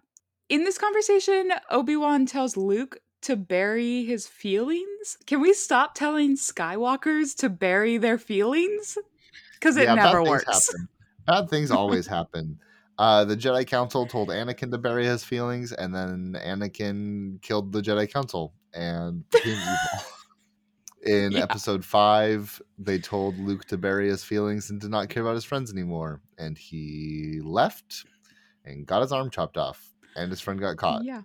Speaker 2: In this conversation, Obi Wan tells Luke to bury his feelings. Can we stop telling Skywalkers to bury their feelings? Because it
Speaker 1: Yeah,
Speaker 2: never works.
Speaker 1: happen. Bad things always happen. Uh, the Jedi Council told Anakin to bury his feelings, and then Anakin killed the Jedi Council and became evil. In
Speaker 2: Yeah.
Speaker 1: episode five, they told Luke to bury his feelings and did not care about his friends anymore. And he left and got his arm chopped off, and his friend got caught.
Speaker 2: Yeah.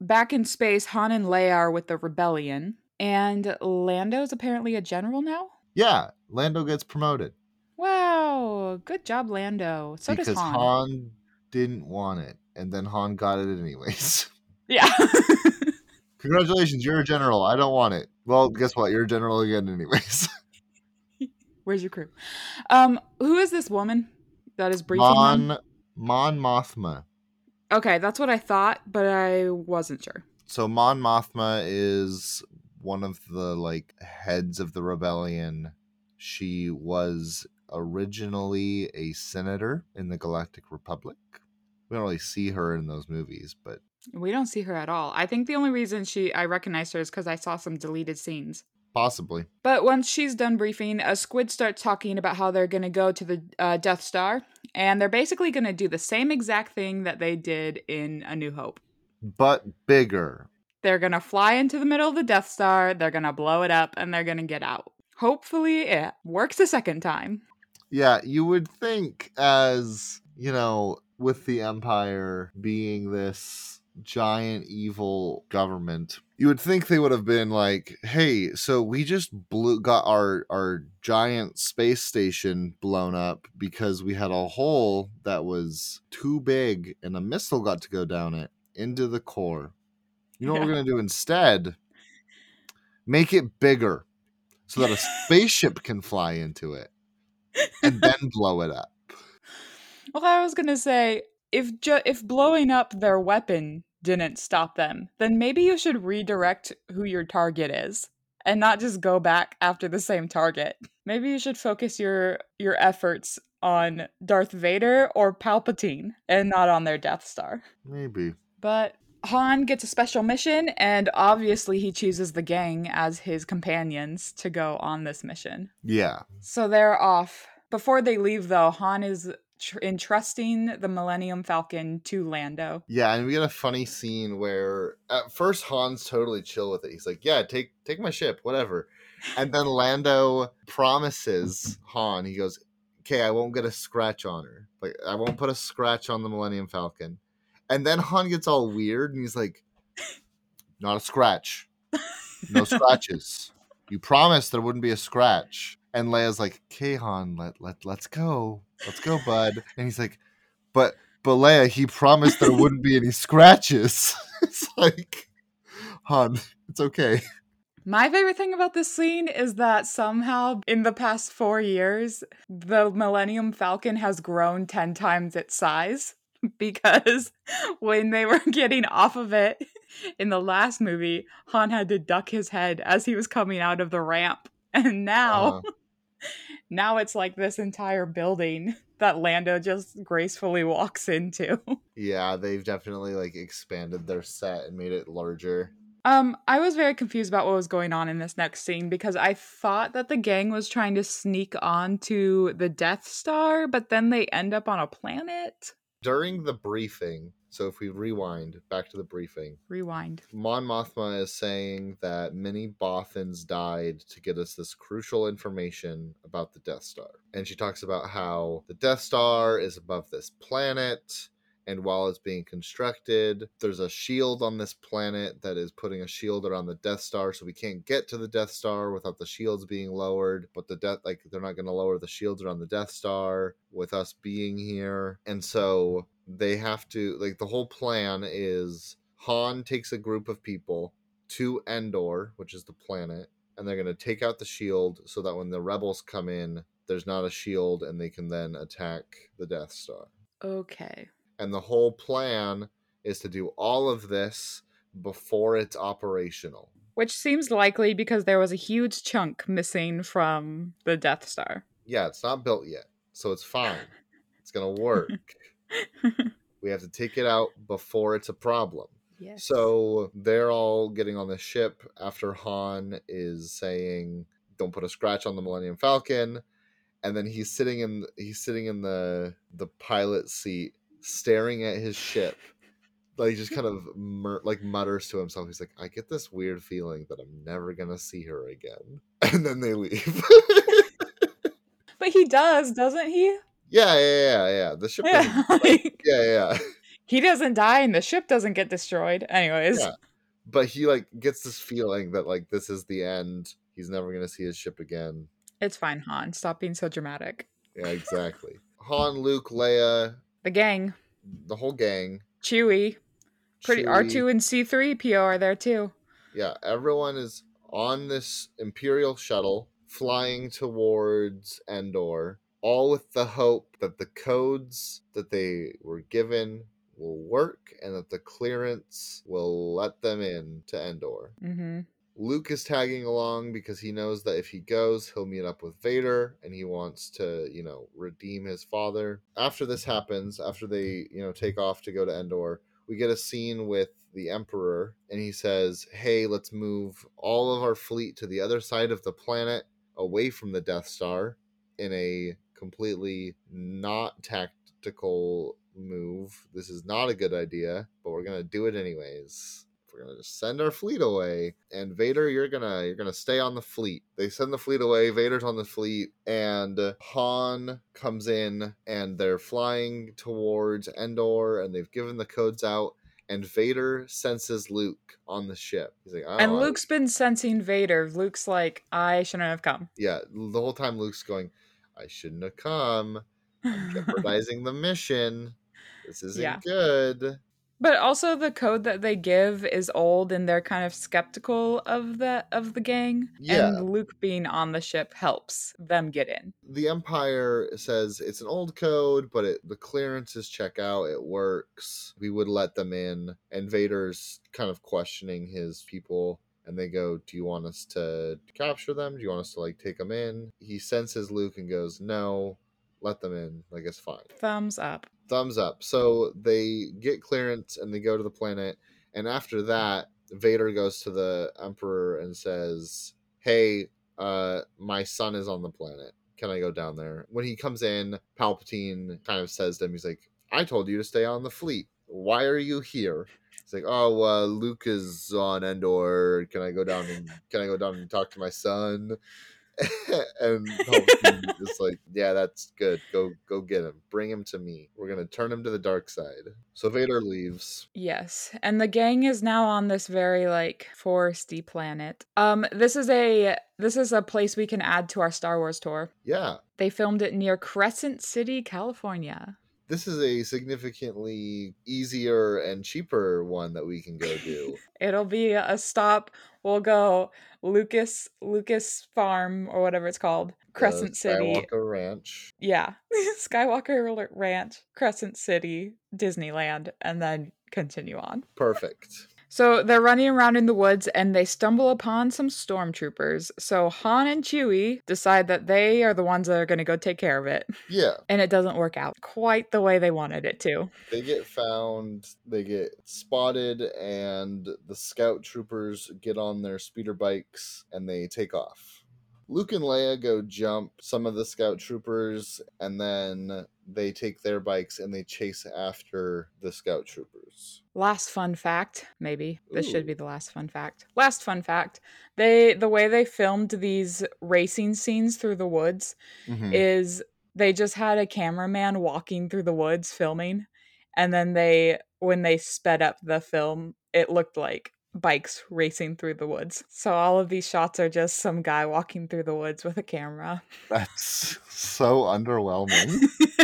Speaker 2: Back in space, Han and Leia are with the rebellion, and Lando's apparently a general now.
Speaker 1: Yeah, Lando gets promoted
Speaker 2: Wow, good job, Lando. So
Speaker 1: because
Speaker 2: does Han.
Speaker 1: Han didn't want it, and then Han got it anyways.
Speaker 2: Yeah.
Speaker 1: Congratulations, you're a general. I don't want it. Well, guess what? You're a general again, anyways.
Speaker 2: Where's your crew? Um, who is this woman that is briefing them?
Speaker 1: Mon Mon Mothma.
Speaker 2: Okay, that's what I thought, but I wasn't sure.
Speaker 1: So Mon Mothma is one of the like heads of the rebellion. She was originally a senator in the Galactic Republic. We don't really see her in those movies, but
Speaker 2: We don't see her at all. I think the only reason she I recognized her is because I saw some deleted scenes.
Speaker 1: possibly.
Speaker 2: But once she's done briefing, a squid starts talking about how they're going to go to the uh, Death Star, and they're basically going to do the same exact thing that they did in A New Hope.
Speaker 1: But bigger.
Speaker 2: They're going to fly into the middle of the Death Star, they're going to blow it up, and they're going to get out. Hopefully, it works a second time.
Speaker 1: Yeah, you would think as, you know, with the Empire being this giant evil government, you would think they would have been like, "Hey, so we just blew got our our giant space station blown up because we had a hole that was too big and a missile got to go down it into the core. You know what we're going to do instead? Make it bigger so that a spaceship can fly into it and then blow it up.
Speaker 2: Well, I was gonna say if ju- if blowing up their weapon didn't stop them, then maybe you should redirect who your target is and not just go back after the same target. Maybe you should focus your your efforts on Darth Vader or Palpatine and not on their Death Star.
Speaker 1: Maybe.
Speaker 2: But Han gets a special mission, and obviously he chooses the gang as his companions to go on this mission.
Speaker 1: Yeah.
Speaker 2: So they're off. Before they leave, though, Han is tr- entrusting the Millennium Falcon to Lando.
Speaker 1: Yeah, and we get a funny scene where at first Han's totally chill with it. He's like, "Yeah, take take my ship, whatever." And then Lando promises Han, he goes, "Okay, I won't get a scratch on her. Like I won't put a scratch on the Millennium Falcon." And then Han gets all weird and he's like, "Not a scratch. No scratches. You promised there wouldn't be a scratch." And Leia's like, "Okay, Han, let let let's go. Let's go, bud." And he's like, "But but Leia, he promised there wouldn't be any scratches." it's like, Han, it's okay.
Speaker 2: My favorite thing about this scene is that somehow in the past four years, the Millennium Falcon has grown 10 times its size. Because when they were getting off of it in the last movie, Han had to duck his head as he was coming out of the ramp. And now,
Speaker 1: Uh,
Speaker 2: now it's like this entire building that Lando just gracefully walks into.
Speaker 1: yeah, they've definitely like expanded their set and made it larger.
Speaker 2: Um, I was very confused about what was going on in this next scene because I thought that the gang was trying to sneak onto the Death Star, but then they end up on a planet.
Speaker 1: During the briefing, so if we rewind back to the briefing,
Speaker 2: Rewind.
Speaker 1: Mon Mothma is saying that many Bothans died to get us this crucial information about the Death Star. And she talks about how the Death Star is above this planet, and while it's being constructed, there's a shield on this planet that is putting a shield around the Death Star, so we can't get to the Death Star without the shields being lowered. But the death, like, they're not going to lower the shields around the Death Star with us being here. And so they have to, like, the whole plan is Han takes a group of people to Endor, which is the planet, and they're going to take out the shield so that when the rebels come in, there's not a shield and they can then attack the Death Star.
Speaker 2: Okay.
Speaker 1: And the whole plan is to do all of this before it's operational.
Speaker 2: Which seems likely because there was a huge chunk missing from the Death Star.
Speaker 1: Yeah, it's not built yet, so it's fine. It's going to work. we have to take it out before it's a problem.
Speaker 2: yes.
Speaker 1: So they're all getting on the ship after Han is saying, "Don't put a scratch on the Millennium Falcon," and then he's sitting in he's sitting in the the pilot seat, staring at his ship. Like he just kind of mur- like mutters to himself. He's like, "I get this weird feeling that I'm never gonna see her again," and then they leave.
Speaker 2: But he does, doesn't he?
Speaker 1: yeah, yeah, yeah, yeah. The ship.
Speaker 2: Yeah. like,
Speaker 1: yeah, yeah.
Speaker 2: he doesn't die and the ship doesn't get destroyed. Anyways.
Speaker 1: Yeah. But he like gets this feeling that like this is the end. He's never gonna see his ship again.
Speaker 2: It's fine, Han. Stop being so dramatic.
Speaker 1: Yeah, exactly. Han, Luke, Leia,
Speaker 2: The gang.
Speaker 1: the whole gang.
Speaker 2: Chewie. Pretty R2 and C3PO are there too.
Speaker 1: Yeah, everyone is on this Imperial shuttle flying towards Endor, all with the hope that the codes that they were given will work and that the clearance will let them in to Endor.
Speaker 2: Mm-hmm.
Speaker 1: Luke is tagging along because he knows that if he goes, he'll meet up with Vader and he wants to, you know, redeem his father. After this happens, after they, you know, take off to go to Endor, we get a scene with the Emperor and he says, Hey, let's move all of our fleet to the other side of the planet away from the Death Star in a completely not tactical move. This is not a good idea, but we're going to do it anyways we're gonna just send our fleet away and vader you're gonna you're gonna stay on the fleet they send the fleet away vader's on the fleet and han comes in and they're flying towards endor and they've given the codes out and vader senses luke on the ship he's like
Speaker 2: And Luke's been sensing Vader. Luke's like, I shouldn't have come.
Speaker 1: yeah the whole time luke's going i shouldn't have come i'm jeopardizing the mission this isn't
Speaker 2: Yeah.
Speaker 1: good
Speaker 2: but also the code that they give is old and they're kind of skeptical of the of the gang.
Speaker 1: Yeah.
Speaker 2: And Luke being on the ship helps them get in.
Speaker 1: the empire says it's an old code but it, the clearances check out it works we would let them in and vader's kind of questioning his people and they go, "Do you want us to capture them? Do you want us to like take them in?" He senses Luke and goes, "No, let them in. Like it's fine."
Speaker 2: Thumbs up.
Speaker 1: Thumbs up. So they get clearance and they go to the planet, and after that, Vader goes to the Emperor and says, "Hey, uh, my son is on the planet. Can I go down there?" When he comes in, Palpatine kind of says to him, "He's like, I told you to stay on the fleet. Why are you here?" It's like, oh, uh, Luke is on Endor. Can I go down and can I go down and talk to my son? and Palpatine is like, yeah, that's good. Go, go get him. Bring him to me. We're gonna turn him to the dark side. So Vader leaves.
Speaker 2: Yes, and the gang is now on this very like foresty planet. Um, this is a this is a place we can add to our Star Wars tour.
Speaker 1: Yeah,
Speaker 2: They filmed it near Crescent City, California.
Speaker 1: This is a significantly easier and cheaper one that we can go do.
Speaker 2: It'll be a stop. We'll go Lucas Lucas Farm or whatever it's called, Crescent City.
Speaker 1: Skywalker Ranch.
Speaker 2: Yeah, Skywalker Ranch, Crescent City, Disneyland, and then continue on.
Speaker 1: Perfect.
Speaker 2: So they're running around in the woods and they stumble upon some stormtroopers. So Han and Chewie decide that they are the ones that are going to go take care of it.
Speaker 1: Yeah,
Speaker 2: And it doesn't work out quite the way they wanted it to.
Speaker 1: they get found, they get spotted, and the scout troopers get on their speeder bikes and they take off. Luke and Leia go jump some of the scout troopers, and then they take their bikes and they chase after the scout troopers.
Speaker 2: Last fun fact, maybe. This should be the last fun fact. Last fun fact. They the way they filmed these racing scenes through the woods
Speaker 1: Mhm.
Speaker 2: is they just had a cameraman walking through the woods filming and then they when they sped up the film it looked like bikes racing through the woods so all of these shots are just some guy walking through the woods with a camera
Speaker 1: That's so underwhelming.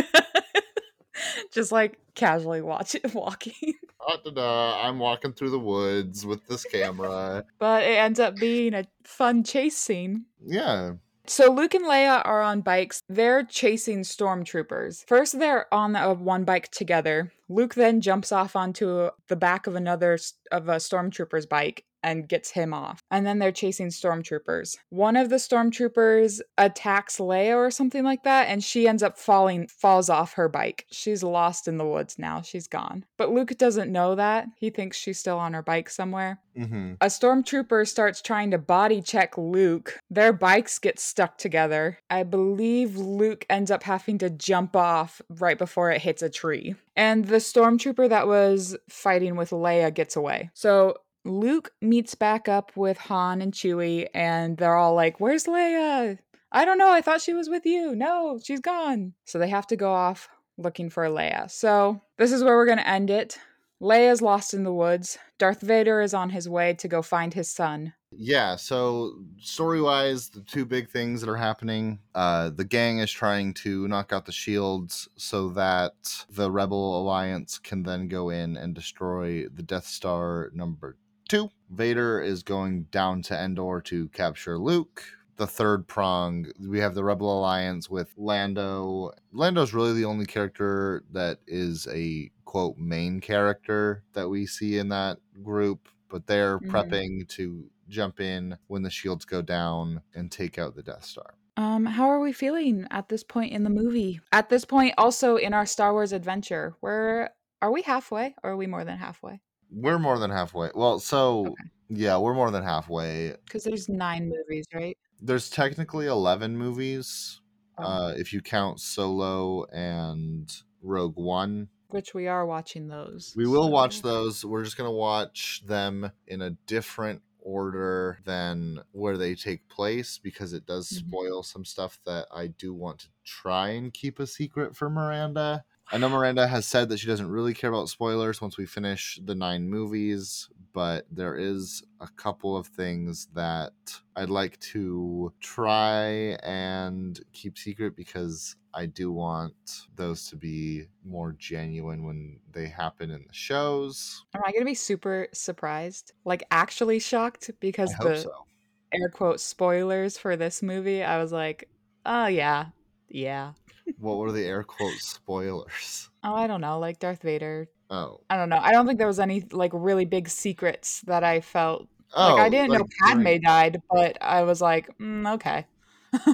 Speaker 2: just like casually watch it walking
Speaker 1: Da-da-da, uh, I'm walking through the woods with this camera.
Speaker 2: but it ends up being a fun chase scene
Speaker 1: Yeah.
Speaker 2: So Luke and Leia are on bikes. They're chasing stormtroopers. First, they're on a uh, one bike together. Luke then jumps off onto the back of another of a stormtrooper's bike and gets him off. And then they're chasing stormtroopers. One of the stormtroopers attacks Leia or something like that, and she ends up falling, falls off her bike. She's lost in the woods now. She's gone. But Luke doesn't know that. He thinks she's still on her bike somewhere.
Speaker 1: hmm
Speaker 2: A stormtrooper starts trying to body check Luke. Their bikes get stuck together. I believe Luke ends up having to jump off right before it hits a tree. And the stormtrooper that was fighting with Leia gets away. So Luke meets back up with Han and Chewie, and they're all like, Where's Leia? I don't know. I thought she was with you. No, she's gone. So they have to go off looking for Leia. So this is where we're going to end it. Leia's lost in the woods. Darth Vader is on his way to go find his son.
Speaker 1: Yeah, so story wise, the two big things that are happening uh, the gang is trying to knock out the shields so that the Rebel Alliance can then go in and destroy the Death Star number two. Vader is going down to Endor to capture Luke. The third prong, we have the Rebel Alliance with Lando. Lando's really the only character that is a quote main character that we see in that group, but they're
Speaker 2: Mhm.
Speaker 1: prepping to jump in when the shields go down and take out the Death Star.
Speaker 2: Um, how are we feeling at this point in the movie? At this point, also in our Star Wars adventure, where are we halfway or are we more than halfway?
Speaker 1: We're more than halfway. Well, so
Speaker 2: Okay.
Speaker 1: yeah, we're more than halfway.
Speaker 2: Because there's nine movies, right?
Speaker 1: There's technically 11 movies
Speaker 2: Oh.
Speaker 1: uh, if you count Solo and Rogue One.
Speaker 2: Which we are watching those.
Speaker 1: We will watch those. We're just going to watch them in a different order than where they take place because it does
Speaker 2: Mhm.
Speaker 1: spoil some stuff that I do want to try and keep a secret for Miranda. I know Miranda has said that she doesn't really care about spoilers once we finish the nine movies, but there is a couple of things that I'd like to try and keep secret because I do want those to be more genuine when they happen in the shows.
Speaker 2: Am I going to be super surprised? Like, actually shocked? Because the
Speaker 1: so.
Speaker 2: air quote spoilers for this movie, I was like, oh, yeah. Yeah.
Speaker 1: What were the air quote spoilers?
Speaker 2: Oh, I don't know. Like Darth Vader
Speaker 1: Oh,
Speaker 2: I don't know. I don't think there was any like really big secrets that I felt
Speaker 1: Oh,
Speaker 2: like I didn't know
Speaker 1: like
Speaker 2: Padme
Speaker 1: during-
Speaker 2: died, but I was like, mm, okay.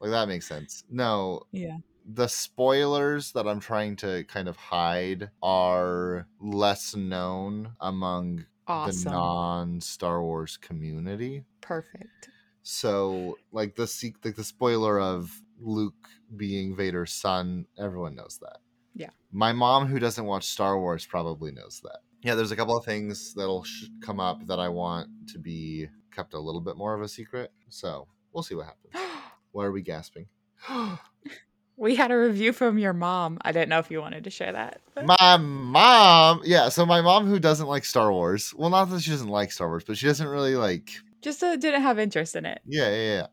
Speaker 1: like that makes sense. No,
Speaker 2: Yeah.
Speaker 1: the spoilers that I'm trying to kind of hide are less known among the non Star Wars community.
Speaker 2: Perfect.
Speaker 1: So, like the like the spoiler of Luke being Vader's son, everyone knows that.
Speaker 2: Yeah.
Speaker 1: My mom, who doesn't watch Star Wars, probably knows that. Yeah, there's a couple of things that'll sh- come up that I want to be kept a little bit more of a secret. So we'll see what happens. Why are we gasping?
Speaker 2: we had a review from your mom. I didn't know if you wanted to share that. but-
Speaker 1: my mom, yeah. So my mom, who doesn't like Star Wars, well, not that she doesn't like Star Wars, but she doesn't really like
Speaker 2: Just uh, didn't have interest in it.
Speaker 1: Yeah, yeah, yeah.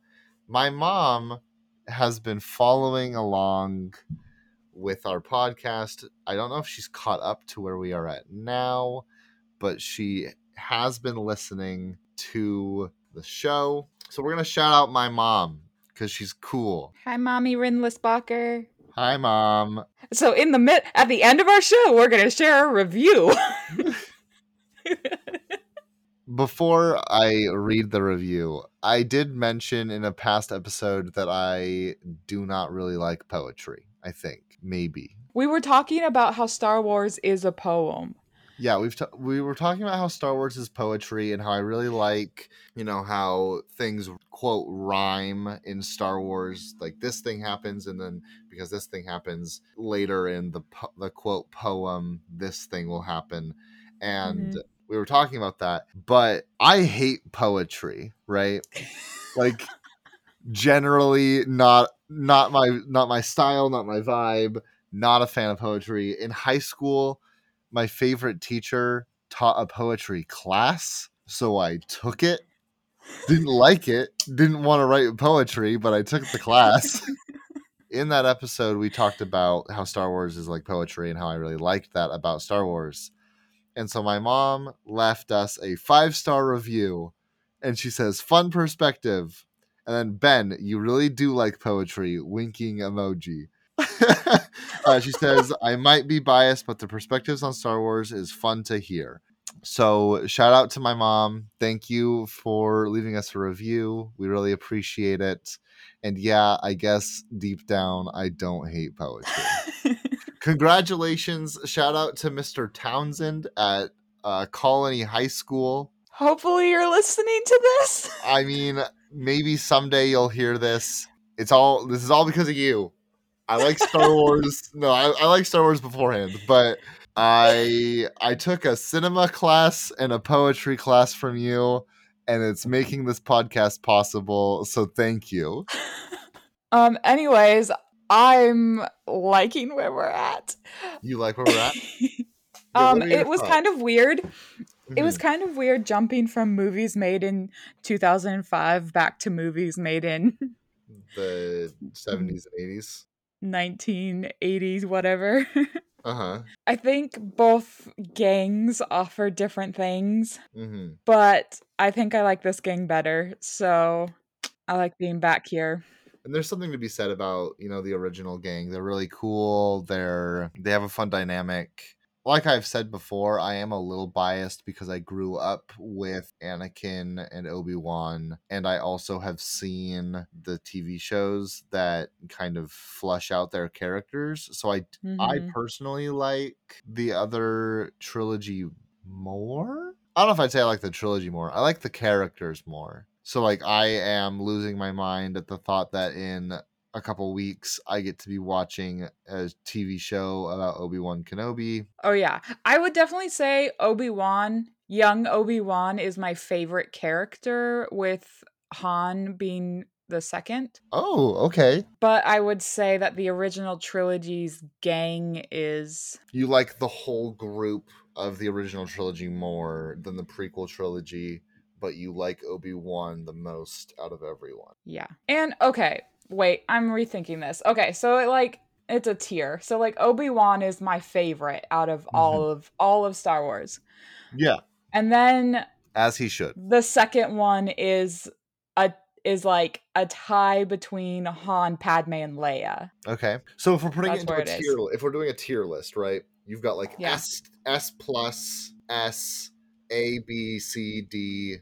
Speaker 1: My mom has been following along with our podcast. I don't know if she's caught up to where we are at now, but she has been listening to the show. So we're going to shout out my mom because she's cool.
Speaker 2: Hi, mommy Rindlisbacher.
Speaker 1: Hi, mom.
Speaker 2: So in the mid at the end of our show, we're gonna share a review.
Speaker 1: Before I read the review, I did mention in a past episode that I do not really like poetry. I think maybe
Speaker 2: we were talking about how Star Wars is a poem.
Speaker 1: Yeah we've t- we were talking about how star wars is poetry and how i really like you know how things quote rhyme in star wars like this thing happens and then because this thing happens later in the po- the quote poem this thing will happen. And
Speaker 2: Mhm.
Speaker 1: we were talking about that but i hate poetry right? Like generally not not my not my style not my vibe not a fan of poetry. In high school my favorite teacher taught a poetry class so i took it. Didn't like it didn't want to write poetry but i took the class. In that episode we talked about how star wars is like poetry and how i really liked that about star wars. And so my mom left us a five star review and she says fun perspective. And then ben you really do like poetry. Winking emoji uh, she says i might be biased but the perspectives on star wars is fun to hear. So shout out to my mom. Thank you for leaving us a review. We really appreciate it. And yeah i guess deep down i don't hate poetry. Congratulations. Shout out to mr townsend at uh, colony high school.
Speaker 2: Hopefully you're listening to this.
Speaker 1: i mean maybe someday you'll hear this. It's all this is all because of you i like star wars no I, I like star wars beforehand but i i took a cinema class and a poetry class from you and it's making this podcast possible so thank you
Speaker 2: um anyways, I'm liking where we're at.
Speaker 1: you like where we're at
Speaker 2: um
Speaker 1: what are your
Speaker 2: it was
Speaker 1: thoughts?
Speaker 2: kind of weird. It was
Speaker 1: Mhm.
Speaker 2: kind of weird jumping from movies made in 2005 back to movies made in
Speaker 1: the 70s and 80s
Speaker 2: 1980s whatever.
Speaker 1: uh-huh
Speaker 2: I think both gangs offer different things,
Speaker 1: hmm
Speaker 2: but I think I like this gang better. So I like being back here.
Speaker 1: and there's something to be said about you know the original gang they're really cool they're they have a fun dynamic like i've said before i am a little biased because i grew up with anakin and obi-wan and i also have seen the tv shows that kind of flush out their characters so i i
Speaker 2: Mhm.
Speaker 1: personally like the other trilogy more i don't know if i'd say i like the trilogy more i like the characters more so like i am losing my mind at the thought that in a couple weeks i get to be watching a tv show about obi-wan kenobi
Speaker 2: Oh yeah. I would definitely say Obi-Wan, young Obi-Wan is my favorite character with Han being the second.
Speaker 1: oh okay
Speaker 2: But I would say that the original trilogy's gang is
Speaker 1: you like the whole group of the original trilogy more than the prequel trilogy but you like obi-wan the most out of everyone
Speaker 2: yeah. And okay, wait, I'm rethinking this. Okay, so it like it's a tier. So like Obi-Wan is my favorite out of mm-hmm. all of all of Star Wars.
Speaker 1: yeah
Speaker 2: And then
Speaker 1: as he should
Speaker 2: the second one is a is like a tie between Han, Padme, and Leia.
Speaker 1: Okay. So if we're putting
Speaker 2: That's
Speaker 1: it into a
Speaker 2: it is.
Speaker 1: tier, if we're doing a tier list, right? You've got like
Speaker 2: Yeah.
Speaker 1: S S plus S A B C D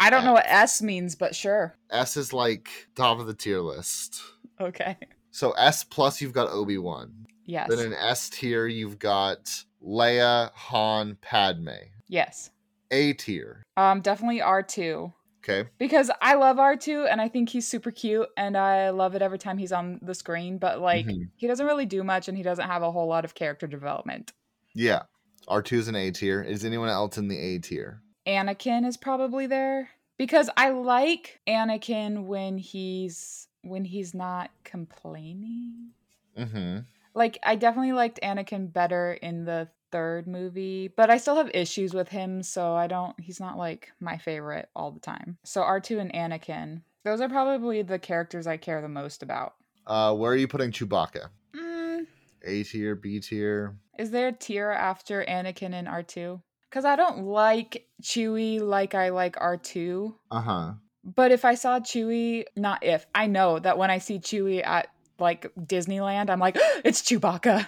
Speaker 2: I don't know what S means, but sure.
Speaker 1: S is like top of the tier list.
Speaker 2: Okay.
Speaker 1: So S plus, you've got Obi Wan.
Speaker 2: Yes.
Speaker 1: Then in S tier, you've got Leia, Han, Padme.
Speaker 2: yes.
Speaker 1: A tier.
Speaker 2: Um, definitely R2.
Speaker 1: Okay.
Speaker 2: Because I love R2 and I think he's super cute and I love it every time he's on the screen, but like
Speaker 1: Mhm.
Speaker 2: he doesn't really do much and he doesn't have a whole lot of character development.
Speaker 1: Yeah. R2 is an A tier. Is anyone else in the A tier?
Speaker 2: Anakin is probably there because I like Anakin when he's when he's not complaining.
Speaker 1: Mm-hmm.
Speaker 2: Like I definitely liked Anakin better in the third movie, but I still have issues with him, so I don't he's not like my favorite all the time. So R2 and Anakin, those are probably the characters I care the most about.
Speaker 1: Uh, where are you putting Chewbacca?
Speaker 2: Mm,
Speaker 1: A tier, B tier.
Speaker 2: is there a tier after Anakin and R2? Cuz I don't like Chewie like I like R2.
Speaker 1: Uh huh.
Speaker 2: But if I saw Chewie, not if, I know that when I see Chewie at like Disneyland, I'm like, it's Chewbacca.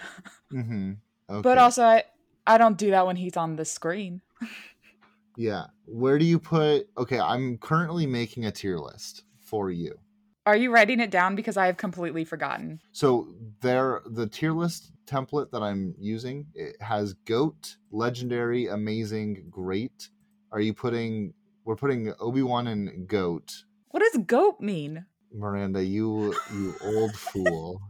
Speaker 1: Mm-hmm. Okay.
Speaker 2: But also, I, I don't do that when he's on the screen.
Speaker 1: yeah. Where do you put? Okay, I'm currently making a tier list for you.
Speaker 2: Are you writing it down? Because I have completely forgotten.
Speaker 1: So there, the tier list template that I'm using it has goat, legendary, amazing, great. Are you putting? We're putting Obi Wan and goat.
Speaker 2: What does goat mean?
Speaker 1: Miranda, you you old fool.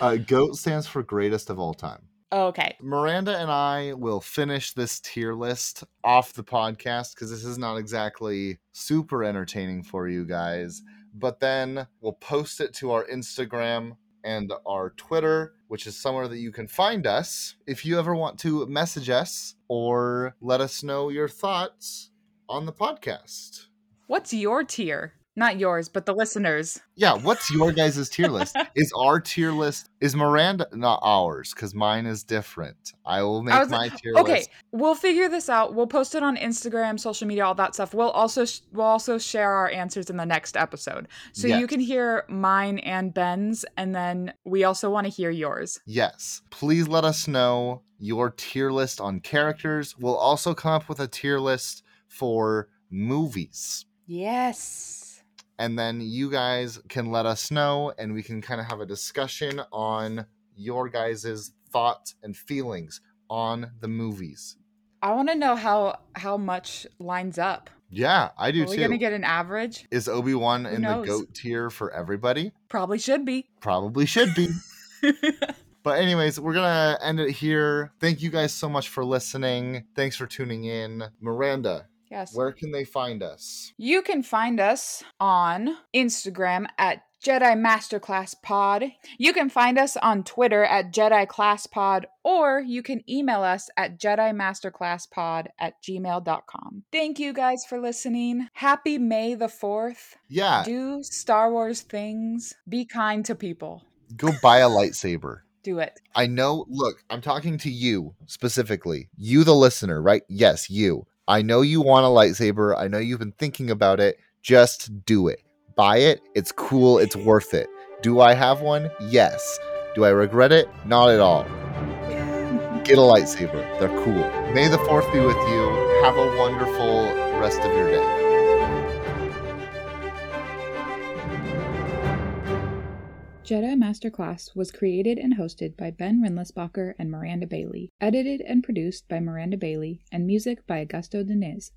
Speaker 1: Uh, goat stands for greatest of all time.
Speaker 2: Oh, okay.
Speaker 1: Miranda and I will finish this tier list off the podcast because this is not exactly super entertaining for you guys. But then we'll post it to our Instagram and our Twitter, which is somewhere that you can find us if you ever want to message us or let us know your thoughts on the podcast.
Speaker 2: What's your tier? Not yours, but the listeners.
Speaker 1: Yeah, what's your guys' tier list? Is our tier list is Miranda not ours because mine is different. I will make
Speaker 2: I
Speaker 1: my tier
Speaker 2: Okay,
Speaker 1: list.
Speaker 2: Okay, we'll figure this out. We'll post it on Instagram, social media, all that stuff. We'll also sh- we'll also share our answers in the next episode, so you can hear mine and Ben's, and then we also want to hear yours.
Speaker 1: Yes. Please let us know your tier list on characters. We'll also come up with a tier list for movies.
Speaker 2: Yes.
Speaker 1: And then you guys can let us know and we can kind of have a discussion on your guys' thoughts and feelings on the movies.
Speaker 2: I want to know how how much lines up.
Speaker 1: Yeah, I do
Speaker 2: Are we
Speaker 1: too.
Speaker 2: gonna get an average?
Speaker 1: Is Obi Wan in the goat tier for everybody?
Speaker 2: Probably should be.
Speaker 1: Probably should be. But anyways, we're gonna end it here. Thank you guys so much for listening. Thanks for tuning in. Miranda,
Speaker 2: yes.
Speaker 1: where can they find us?
Speaker 2: You can find us on Instagram at Jedi Masterclass Pod. You can find us on Twitter at Jedi Class Pod, or you can email us at Jedi Masterclass Pod at gmail.com. Thank you guys for listening. Happy May the 4th.
Speaker 1: Yeah,
Speaker 2: Do Star Wars things. Be kind to people.
Speaker 1: go buy a lightsaber.
Speaker 2: Do it.
Speaker 1: I know, look, I'm talking to you specifically. You, the listener, right? Yes, you. I know you want a lightsaber. I know you've been thinking about it. Just do it. Buy it. It's cool. It's worth it. Do I have one? Yes. Do I regret it? Not at all. Get a lightsaber. They're cool. May the 4th be with you. Have a wonderful rest of your day.
Speaker 2: Jedi Masterclass was created and hosted by Ben Rindlisbacher and Miranda Bailey, edited and produced by Miranda Bailey, and music by Augusto Deniz.